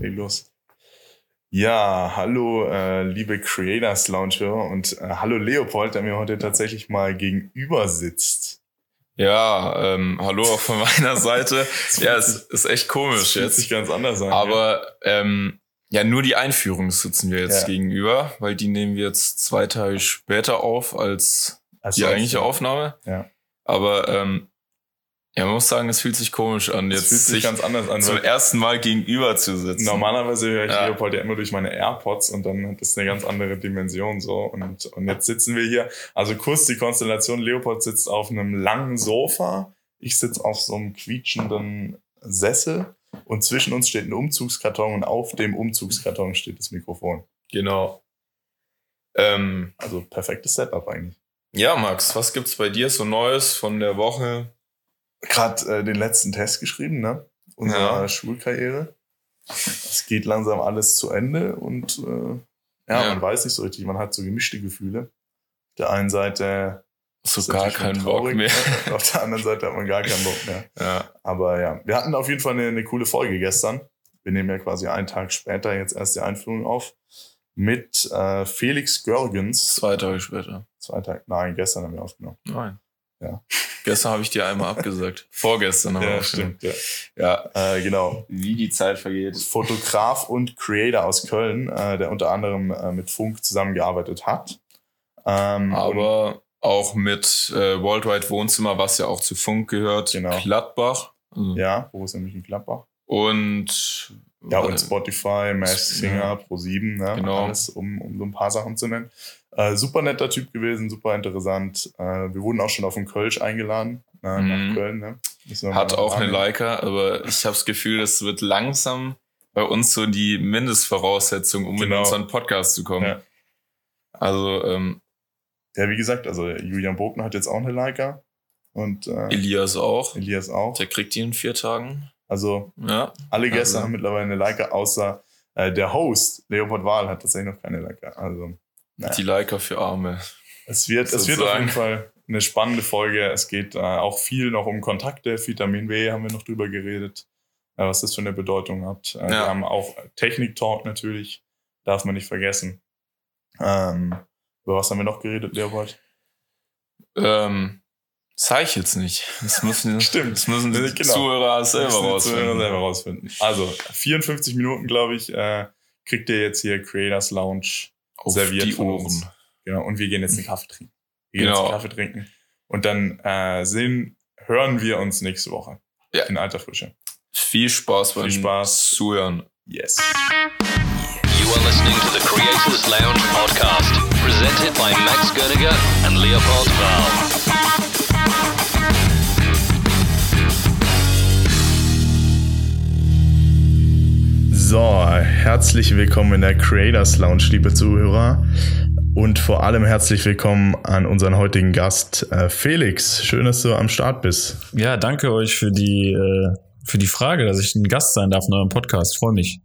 Leg los. Ja, hallo, äh, liebe Creators Lounge und äh, hallo Leopold, der mir heute tatsächlich mal gegenüber sitzt. Ja, ähm, hallo auch von meiner Seite. ja, es ist echt komisch jetzt. sich ganz anders an. Aber ähm, ja, nur die Einführung sitzen wir jetzt Ja. gegenüber, weil die nehmen wir jetzt zwei Tage später auf als ja. die eigentliche Aufnahme. Ja. Aber ähm, ja, man muss sagen, es fühlt sich komisch an, jetzt fühlt sich sich ganz anders an. zum ersten Mal gegenüber zu sitzen. Normalerweise höre ich Ja. Leopold ja immer durch meine AirPods und dann hat das eine ganz andere Dimension so. Und, und jetzt sitzen wir hier. Also kurz die Konstellation, Leopold sitzt auf einem langen Sofa, ich sitze auf so einem quietschenden Sessel und zwischen uns steht ein Umzugskarton und auf dem Umzugskarton steht das Mikrofon. Genau. Ähm, Also perfektes Setup eigentlich. ja, Max, was gibt's bei dir so Neues von der Woche? Gerade äh, den letzten Test geschrieben, ne? Unserer Ja. Schulkarriere. Es geht langsam alles zu Ende und äh, ja, Ja. man weiß nicht so richtig, man hat so gemischte Gefühle. Auf der einen Seite So gar keinen Bock mehr. ne? Auf der anderen Seite hat man gar keinen Bock mehr. ja. Aber ja, wir hatten auf jeden Fall eine, eine coole Folge gestern. Wir nehmen ja quasi einen Tag später jetzt erst die Einführung auf. Mit äh, Felix Görgens. Zwei Tage später. Zwei Tage, nein, gestern haben wir aufgenommen. Nein. Ja. Gestern habe ich dir einmal abgesagt. Vorgestern haben wir Ja, aufgenommen. stimmt. Ja. Ja. Äh, genau. Wie die Zeit vergeht. Fotograf und Creator aus Köln, äh, der unter anderem äh, mit Funk zusammengearbeitet hat. Ähm, Aber auch mit äh, Worldwide Wohnzimmer, was ja auch zu Funk gehört. Genau. Gladbach. Also ja, Borussia Mönchengladbach. Und Ja, äh, und Spotify, Masked Singer, Ja. Pro7, ne? Genau. alles, um, um so ein paar Sachen zu nennen. Äh, super netter Typ gewesen, super interessant. Äh, wir wurden auch schon auf den Kölsch eingeladen, ne, Mhm. nach Köln. Ne? Hat auch eine. Leica, aber ich habe das Gefühl, es wird langsam bei uns so die Mindestvoraussetzung, um in Genau. unseren Podcast zu kommen. Ja. Also ähm, Ja, wie gesagt, also Julian Bogner hat jetzt auch eine Leica und äh, Elias auch. Elias auch. Der kriegt die in vier Tagen. Also Ja. alle Gäste Also. haben mittlerweile eine Leica, außer äh, der Host, Leopold Wahl, hat tatsächlich noch keine Leica. Also naja. Die Leica für Arme. Es wird, es wird auf jeden Fall eine spannende Folge. Es geht äh, auch viel noch um Kontakte. Vitamin B haben wir noch drüber geredet, äh, was das für eine Bedeutung hat. Äh, Wir Ja. haben auch Technik-Talk natürlich, darf man nicht vergessen. Ähm, über was haben wir noch geredet, Leopold? Ähm, zeig ich jetzt nicht. Das müssen, Stimmt. Das müssen die Genau. Zuhörer selber Müssen die Zuhörer rausfinden. selber rausfinden. Also 54 Minuten, glaube ich, äh, kriegt ihr jetzt hier Creators Lounge Auf serviert die Ohren. Genau, und wir gehen jetzt einen Kaffee trinken. Wir gehen Genau. jetzt einen Kaffee trinken. Und dann äh, sehen, hören wir uns nächste Woche. Ja. In alter Frische. Viel Spaß beim Viel Spaß. Zuhören. Yes. You are listening to the Creators Lounge podcast, presented by Max Gerniger and Leopold Val. So, herzlich willkommen in der Creators Lounge, liebe Zuhörer. Und vor allem herzlich willkommen an unseren heutigen Gast, äh, Felix. Schön, dass du am Start bist. Ja, danke euch für die, äh, für die Frage, dass ich ein Gast sein darf in eurem Podcast. Freue mich.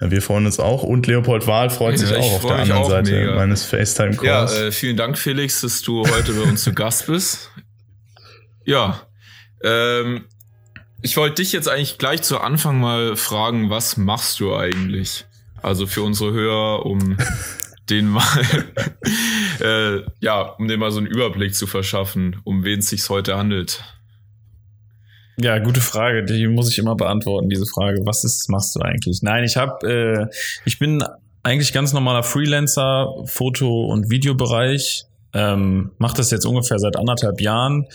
Ja, Wir freuen uns auch und Leopold Wahl freut Ja, sich ich auch auf der anderen auch Seite mega. meines FaceTime-Calls. Ja, äh, vielen Dank, Felix, dass du heute bei uns zu Gast bist. Ja, ähm, ich wollte dich jetzt eigentlich gleich zu Anfang mal fragen, was machst du eigentlich? Also für unsere Hörer, um den mal, äh, ja, um den mal so einen Überblick zu verschaffen, um wen es sich heute handelt. Ja, gute Frage. Die muss ich immer beantworten, diese Frage. Was ist, machst du eigentlich? Nein, ich habe, äh, ich bin eigentlich ganz normaler Freelancer, Foto- und Videobereich. Ähm, Mache das jetzt ungefähr seit anderthalb Jahren.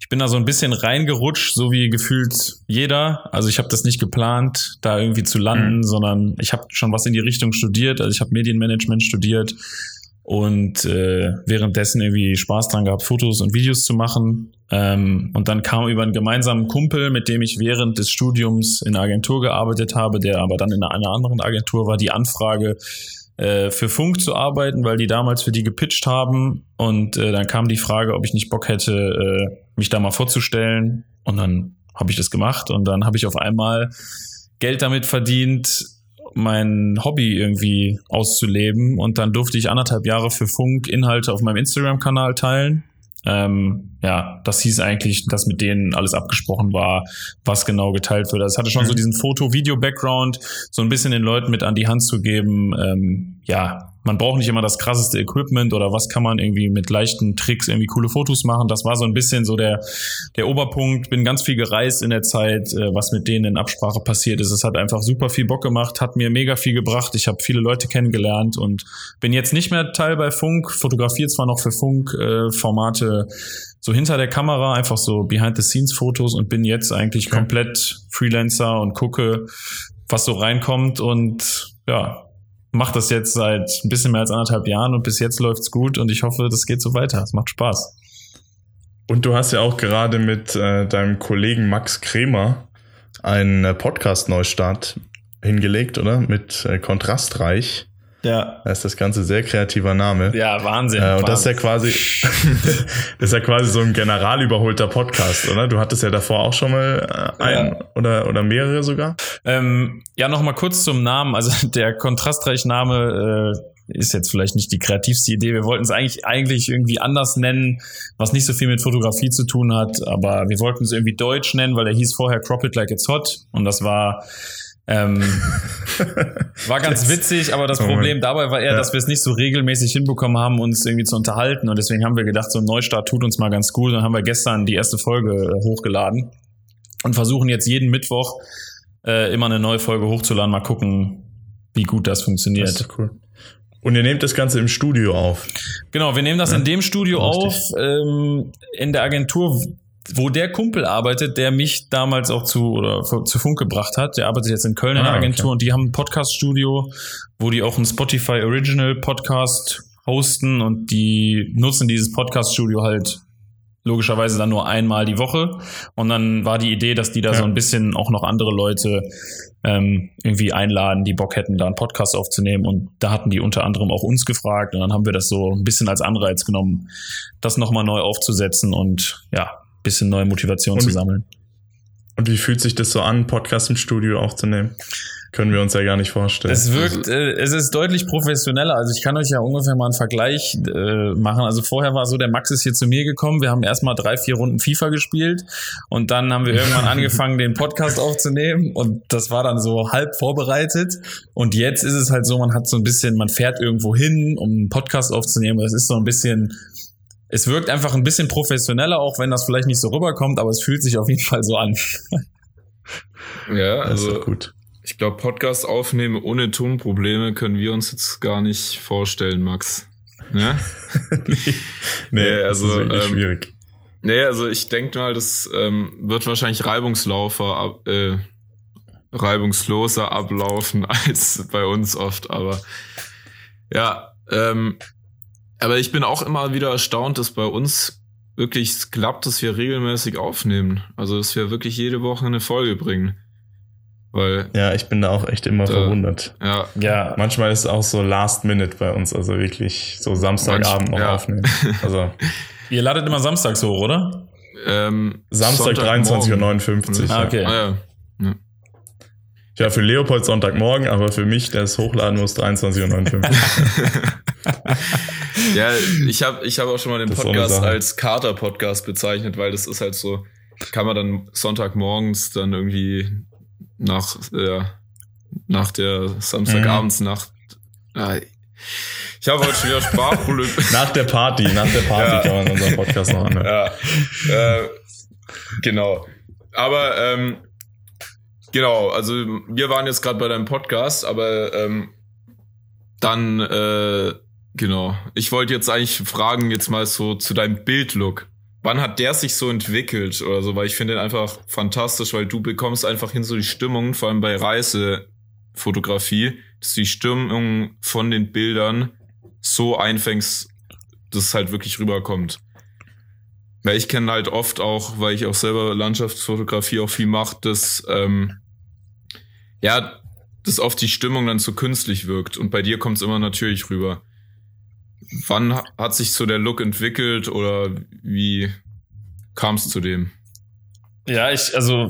Ich bin da so ein bisschen reingerutscht, so wie gefühlt jeder. Also ich habe das nicht geplant, da irgendwie zu landen, Mhm. sondern ich habe schon was in die Richtung studiert. Also ich habe Medienmanagement studiert und äh, währenddessen irgendwie Spaß dran gehabt, Fotos und Videos zu machen. Ähm, und dann kam über einen gemeinsamen Kumpel, mit dem ich während des Studiums in einer Agentur gearbeitet habe, der aber dann in einer anderen Agentur war, die Anfrage äh, für Funk zu arbeiten, weil die damals für die gepitcht haben. Und äh, dann kam die Frage, ob ich nicht Bock hätte, äh, mich da mal vorzustellen. Und dann habe ich das gemacht und dann habe ich auf einmal Geld damit verdient, mein Hobby irgendwie auszuleben. Und dann durfte ich anderthalb Jahre für Funk Inhalte auf meinem Instagram-Kanal teilen. Ähm, ja, das hieß eigentlich, dass mit denen alles abgesprochen war, was genau geteilt wird. Also es hatte schon Mhm. so diesen Foto-Video-Background, so ein bisschen den Leuten mit an die Hand zu geben. Ähm, ja, man braucht nicht immer das krasseste Equipment oder was kann man irgendwie mit leichten Tricks irgendwie coole Fotos machen. Das war so ein bisschen so der, der Oberpunkt. Bin ganz viel gereist in der Zeit, äh, was mit denen in Absprache passiert ist. Es hat einfach super viel Bock gemacht, hat mir mega viel gebracht. Ich habe viele Leute kennengelernt und bin jetzt nicht mehr Teil bei Funk, fotografiere zwar noch für Funk-Formate so hinter der Kamera, einfach so Behind-the-Scenes-Fotos und bin jetzt eigentlich Okay. komplett Freelancer und gucke, was so reinkommt und ja, mache das jetzt seit ein bisschen mehr als anderthalb Jahren und bis jetzt läuft's gut und ich hoffe, das geht so weiter. Es macht Spaß. Und du hast ja auch gerade mit äh, deinem Kollegen Max Kremer einen äh, Podcast-Neustart hingelegt, oder? Mit äh, Kontrastreich. Ja. Da ist das Ganze sehr kreativer Name. Ja, Wahnsinn. Äh, und das ist ja Wahnsinn. quasi, das ist ja quasi so ein generalüberholter Podcast, oder? Du hattest ja davor auch schon mal äh, einen oder, oder mehrere sogar. Ähm, ja, noch mal kurz zum Namen. Also der Kontrastreich-Name äh, ist jetzt vielleicht nicht die kreativste Idee. Wir wollten es eigentlich eigentlich irgendwie anders nennen, was nicht so viel mit Fotografie zu tun hat. Aber wir wollten es irgendwie deutsch nennen, weil er hieß vorher Crop It Like It's Hot und das war ähm, war ganz witzig, aber das. Problem dabei war eher, Ja. dass wir es nicht so regelmäßig hinbekommen haben, uns irgendwie zu unterhalten. Und deswegen haben wir gedacht, so ein Neustart tut uns mal ganz gut. Dann haben wir gestern die erste Folge äh, hochgeladen und versuchen jetzt jeden Mittwoch äh, immer eine neue Folge hochzuladen. Mal gucken, wie gut das funktioniert. Das ist cool. Und ihr nehmt das Ganze im Studio auf. Genau, wir nehmen das Ja, in dem Studio richtig. auf, ähm, in der Agentur, wo der Kumpel arbeitet, der mich damals auch zu oder zu Funk gebracht hat. Der arbeitet jetzt in Köln in der Ah, okay. Agentur und die haben ein Podcast-Studio, wo die auch einen Spotify Original Podcast hosten und die nutzen dieses Podcast-Studio halt logischerweise dann nur einmal die Woche. Und dann war die Idee, dass die da Ja. so ein bisschen auch noch andere Leute ähm, irgendwie einladen, die Bock hätten, da einen Podcast aufzunehmen. Und da hatten die unter anderem auch uns gefragt. Und dann haben wir das so ein bisschen als Anreiz genommen, das nochmal neu aufzusetzen und ja, bisschen neue Motivation Und- zu sammeln. Und wie fühlt sich das so an, Podcast im Studio aufzunehmen? Können wir uns ja gar nicht vorstellen. Es wirkt, äh, es ist deutlich professioneller. Also ich kann euch ja ungefähr mal einen Vergleich äh, machen. Also vorher war so, der Max ist hier zu mir gekommen. Wir haben erstmal drei, vier Runden FIFA gespielt und dann haben wir irgendwann angefangen, den Podcast aufzunehmen und das war dann so halb vorbereitet. Und jetzt ist es halt so, man hat so ein bisschen, man fährt irgendwo hin, um einen Podcast aufzunehmen. Das ist so ein bisschen, es wirkt einfach ein bisschen professioneller, auch wenn das vielleicht nicht so rüberkommt, aber es fühlt sich auf jeden Fall so an. Ja, also gut. ich glaube, Podcast aufnehmen ohne Tonprobleme können wir uns jetzt gar nicht vorstellen, Max. Ne? nee, Ja, also das ist wirklich ähm, schwierig. Nee, also ich denke mal, das ähm, wird wahrscheinlich reibungslaufer, ab, äh, reibungsloser ablaufen als bei uns oft, aber ja, ähm, aber ich bin auch immer wieder erstaunt, dass bei uns wirklich klappt, dass wir regelmäßig aufnehmen. Also dass wir wirklich jede Woche eine Folge bringen. Weil, Ja, ich bin da auch echt immer Da- verwundert. ja, Ja, Manchmal ist es auch so Last Minute bei uns, also wirklich so Samstagabend noch Manch- ja. aufnehmen. Also ihr ladet immer samstags hoch, oder? ähm, Samstag Sonntagmorgen. 23.59 Uhr. Ah, okay. Ah, ja. Ja, für Leopold Sonntagmorgen, aber für mich, der es hochladen muss, 23.59 Uhr. Ja, ich habe ich hab auch schon mal den Das Podcast als Kater-Podcast bezeichnet, weil das ist halt so, kann man dann Sonntagmorgens dann irgendwie nach, äh, nach der Samstagabendsnacht. Ah, ich habe heute schon wieder Sprachproblem. nach der Party, nach der Party Ja. kann man unseren Podcast noch anhören. ja, äh, genau. Aber ähm, genau, also wir waren jetzt gerade bei deinem Podcast, aber ähm, dann äh, genau. Ich wollte jetzt eigentlich fragen jetzt mal so zu deinem Bildlook. Wann hat der sich so entwickelt oder so? Weil ich finde den einfach fantastisch, weil du bekommst einfach hin so die Stimmung, vor allem bei Reisefotografie, dass die Stimmung von den Bildern so einfängst, dass es halt wirklich rüberkommt. Weil ich kenne halt oft auch, weil ich auch selber Landschaftsfotografie auch viel mache, dass ähm, ja, dass oft die Stimmung dann zu künstlich wirkt und bei dir kommt es immer natürlich rüber. Wann ha- hat sich so der Look entwickelt oder wie kam es zu dem? Ja, ich, also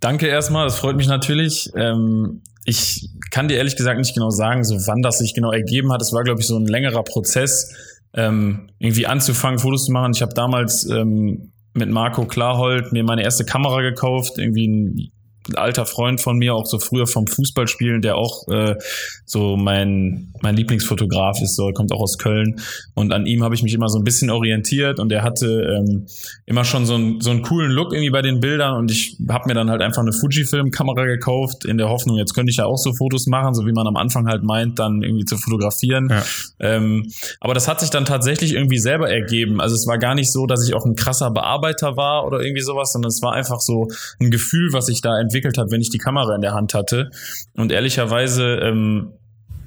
danke erstmal, das freut mich natürlich. Ähm, ich kann dir ehrlich gesagt nicht genau sagen, so wann das sich genau ergeben hat. Es war, glaube ich, so ein längerer Prozess, ähm, irgendwie anzufangen, Fotos zu machen. Ich habe damals ähm, mit Marco Klarhold mir meine erste Kamera gekauft, irgendwie ein ein alter Freund von mir, auch so früher vom Fußballspielen, der auch äh, so mein, mein Lieblingsfotograf ist, so kommt auch aus Köln. Und an ihm habe ich mich immer so ein bisschen orientiert und er hatte ähm, immer schon so, ein, so einen coolen Look irgendwie bei den Bildern und ich habe mir dann halt einfach eine Fujifilm-Kamera gekauft, in der Hoffnung, jetzt könnte ich ja auch so Fotos machen, so wie man am Anfang halt meint, dann irgendwie zu fotografieren. Ja. Ähm, aber das hat sich dann tatsächlich irgendwie selber ergeben. Also es war gar nicht so, dass ich auch ein krasser Bearbeiter war oder irgendwie sowas, sondern es war einfach so ein Gefühl, was ich da entwickelt entwickelt habe, wenn ich die Kamera in der Hand hatte. Und ehrlicherweise ähm,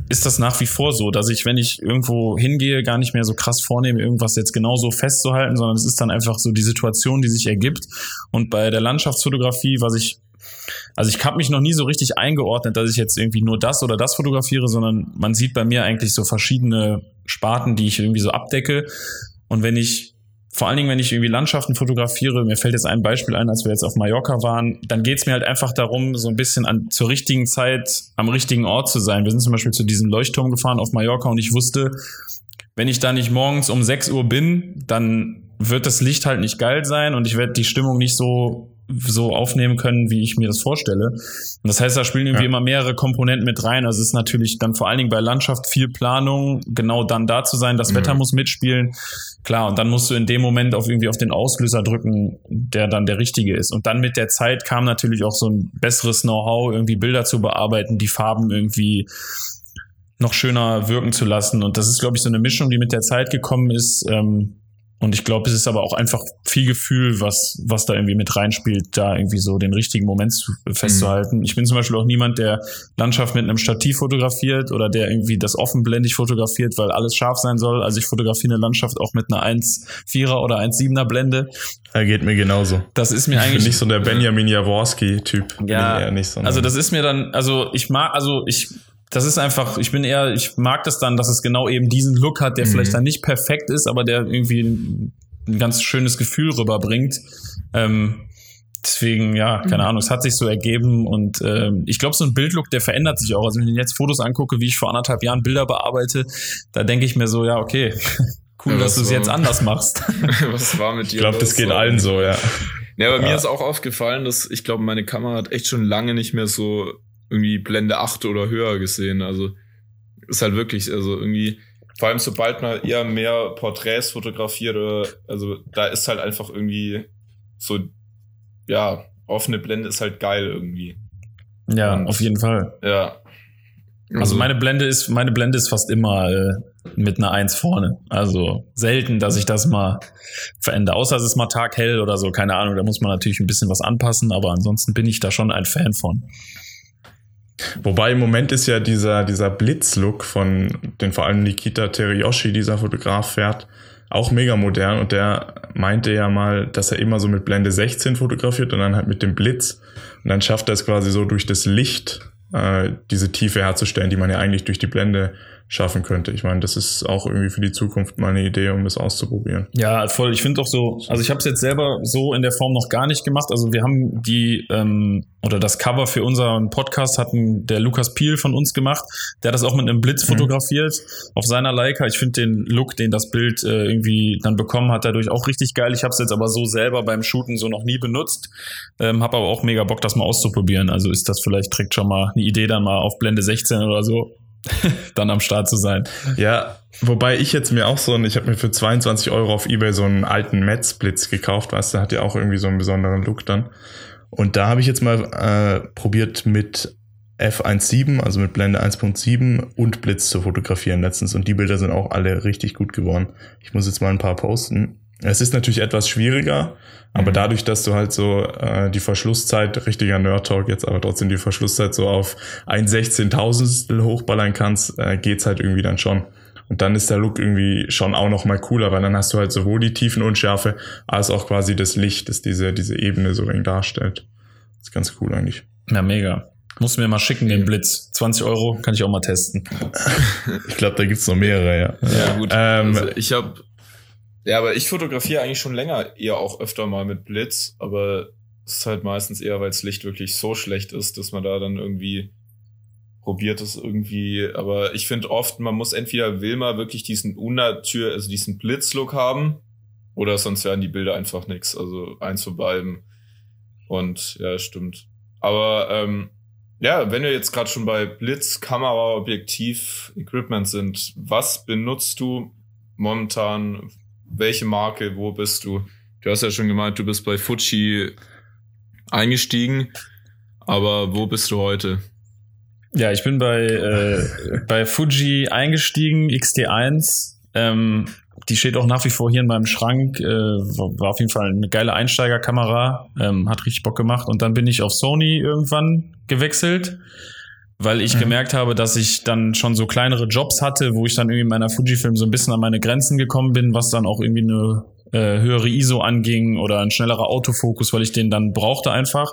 ist das nach wie vor so, dass ich, wenn ich irgendwo hingehe, gar nicht mehr so krass vornehme, irgendwas jetzt genauso festzuhalten, sondern es ist dann einfach so die Situation, die sich ergibt. Und bei der Landschaftsfotografie, was ich also ich habe mich noch nie so richtig eingeordnet, dass ich jetzt irgendwie nur das oder das fotografiere, sondern man sieht bei mir eigentlich so verschiedene Sparten, die ich irgendwie so abdecke. Und wenn ich vor allen Dingen, wenn ich irgendwie Landschaften fotografiere, mir fällt jetzt ein Beispiel ein, als wir jetzt auf Mallorca waren, dann geht es mir halt einfach darum, so ein bisschen an, zur richtigen Zeit am richtigen Ort zu sein. Wir sind zum Beispiel zu diesem Leuchtturm gefahren auf Mallorca und ich wusste, wenn ich da nicht morgens um 6 Uhr bin, dann wird das Licht halt nicht geil sein und ich werde die Stimmung nicht so so aufnehmen können, wie ich mir das vorstelle. Und das heißt, da spielen irgendwie ja. immer mehrere Komponenten mit rein. Also es ist natürlich dann vor allen Dingen bei Landschaft viel Planung, genau dann da zu sein, das mhm. Wetter muss mitspielen. Klar, und dann musst du in dem Moment auf irgendwie auf den Auslöser drücken, der dann der richtige ist. Und dann mit der Zeit kam natürlich auch so ein besseres Know-how, irgendwie Bilder zu bearbeiten, die Farben irgendwie noch schöner wirken zu lassen. Und das ist, glaube ich, so eine Mischung, die mit der Zeit gekommen ist. Ähm, und ich glaube, es ist aber auch einfach viel Gefühl, was, was da irgendwie mit reinspielt, da irgendwie so den richtigen Moment zu, festzuhalten. Mhm. Ich bin zum Beispiel auch niemand, der Landschaft mit einem Stativ fotografiert oder der irgendwie das offenblendig fotografiert, weil alles scharf sein soll. Also ich fotografiere eine Landschaft auch mit einer 1,4er oder 1,7er Blende. Er geht mir genauso. Das ist mir eigentlich. Ich bin nicht so der Benjamin Jaworski-Typ. Ja, nicht so also das ist mir dann, also ich mag, also ich das ist einfach, ich bin eher, ich mag das dann, dass es genau eben diesen Look hat, der mhm. vielleicht dann nicht perfekt ist, aber der irgendwie ein, ein ganz schönes Gefühl rüberbringt. Ähm, deswegen, ja, keine mhm. Ahnung, es hat sich so ergeben und ähm, ich glaube, so ein Bildlook, der verändert sich auch. Also wenn ich jetzt Fotos angucke, wie ich vor anderthalb Jahren Bilder bearbeite, da denke ich mir so, ja, okay, cool, ja, dass du es jetzt anders machst. was war mit dir? Ich glaube, das geht allen so, ja. Ja, bei ja. mir ist auch aufgefallen, dass ich glaube, meine Kamera hat echt schon lange nicht mehr so irgendwie Blende 8 oder höher gesehen. Also ist halt wirklich, also irgendwie, vor allem sobald man eher mehr Porträts fotografiert oder, also da ist halt einfach irgendwie so, ja, offene Blende ist halt geil irgendwie. Ja, Und, auf jeden Fall. Ja. Also, also, meine Blende ist, meine Blende ist fast immer äh, mit einer Eins vorne. Also selten, dass ich das mal verändere. Außer es ist mal taghell oder so, keine Ahnung. Da muss man natürlich ein bisschen was anpassen, aber ansonsten bin ich da schon ein Fan von. Wobei im Moment ist ja dieser, dieser Blitzlook von den vor allem Nikita Teriyoshi, dieser Fotograf, fährt, auch mega modern. Und der meinte ja mal, dass er immer so mit Blende 16 fotografiert und dann halt mit dem Blitz. Und dann schafft er es quasi so durch das Licht äh, diese Tiefe herzustellen, die man ja eigentlich durch die Blende schaffen könnte. Ich meine, das ist auch irgendwie für die Zukunft mal eine Idee, um das auszuprobieren. Ja, voll. Ich finde auch so, also ich habe es jetzt selber so in der Form noch gar nicht gemacht. Also wir haben die ähm, oder das Cover für unseren Podcast hatten der Lukas Piel von uns gemacht. Der hat das auch mit einem Blitz mhm. fotografiert auf seiner Leica. Ich finde den Look, den das Bild äh, irgendwie dann bekommen hat, dadurch auch richtig geil. Ich habe es jetzt aber so selber beim Shooten so noch nie benutzt. Ähm, habe aber auch mega Bock, das mal auszuprobieren. Also ist das vielleicht direkt schon mal eine Idee, dann mal auf Blende 16 oder so dann am Start zu sein. Ja, wobei ich jetzt mir auch so, ich habe mir für 22 Euro auf Ebay so einen alten Metz-Blitz gekauft, weißt du, hat ja auch irgendwie so einen besonderen Look dann. Und da habe ich jetzt mal äh, probiert mit F1.7, also mit Blende 1.7 und Blitz zu fotografieren letztens. Und die Bilder sind auch alle richtig gut geworden. Ich muss jetzt mal ein paar posten. Es ist natürlich etwas schwieriger, aber mhm. dadurch, dass du halt so äh, die Verschlusszeit, richtiger Nerd-Talk jetzt, aber trotzdem die Verschlusszeit so auf ein Sechzehntausendstel hochballern kannst, äh, geht's halt irgendwie dann schon. Und dann ist der Look irgendwie schon auch noch mal cooler, weil dann hast du halt sowohl die Tiefenunschärfe als auch quasi das Licht, das diese, diese Ebene so eng darstellt. Das ist ganz cool eigentlich. Ja, mega. Muss mir mal schicken, den Blitz. 20 Euro kann ich auch mal testen. ich glaube, da gibt's noch mehrere, ja. Ja, gut. Ähm, also ich habe ja, aber ich fotografiere eigentlich schon länger eher auch öfter mal mit Blitz, aber es ist halt meistens eher, weil das Licht wirklich so schlecht ist, dass man da dann irgendwie probiert es irgendwie, aber ich finde oft, man muss entweder will man wirklich diesen Unnatür, also diesen Blitzlook haben, oder sonst werden die Bilder einfach nix. Also beiden. Und ja, stimmt. Aber ähm, ja, wenn wir jetzt gerade schon bei Blitz, Kamera, Objektiv, Equipment sind, was benutzt du momentan? Welche Marke? Wo bist du? Du hast ja schon gemeint, du bist bei Fuji eingestiegen, aber wo bist du heute? Ja, ich bin bei, äh, bei Fuji eingestiegen, XT1. Ähm, die steht auch nach wie vor hier in meinem Schrank. Äh, war auf jeden Fall eine geile Einsteigerkamera. Ähm, hat richtig Bock gemacht. Und dann bin ich auf Sony irgendwann gewechselt, weil ich mhm. gemerkt habe, dass ich dann schon so kleinere Jobs hatte, wo ich dann irgendwie in meiner Fujifilm so ein bisschen an meine Grenzen gekommen bin, was dann auch irgendwie eine äh, höhere ISO anging oder ein schnellerer Autofokus, weil ich den dann brauchte einfach.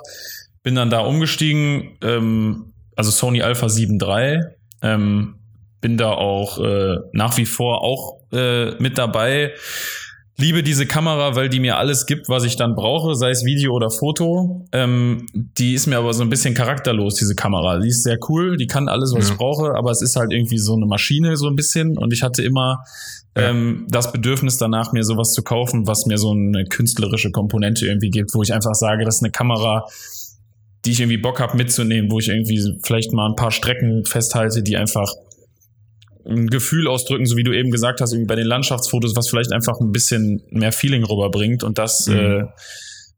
Bin dann da umgestiegen, ähm, also Sony Alpha 7 III. Ähm, bin da auch äh, nach wie vor auch äh, mit dabei. Liebe diese Kamera, weil die mir alles gibt, was ich dann brauche, sei es Video oder Foto. Ähm, die ist mir aber so ein bisschen charakterlos, diese Kamera. Die ist sehr cool, die kann alles, was ja. ich brauche, aber es ist halt irgendwie so eine Maschine so ein bisschen. Und ich hatte immer ähm, das Bedürfnis danach, mir sowas zu kaufen, was mir so eine künstlerische Komponente irgendwie gibt, wo ich einfach sage, das ist eine Kamera, die ich irgendwie Bock habe mitzunehmen, wo ich irgendwie vielleicht mal ein paar Strecken festhalte, die einfach ein Gefühl ausdrücken, so wie du eben gesagt hast, irgendwie bei den Landschaftsfotos, was vielleicht einfach ein bisschen mehr Feeling rüberbringt. Und das mhm. äh,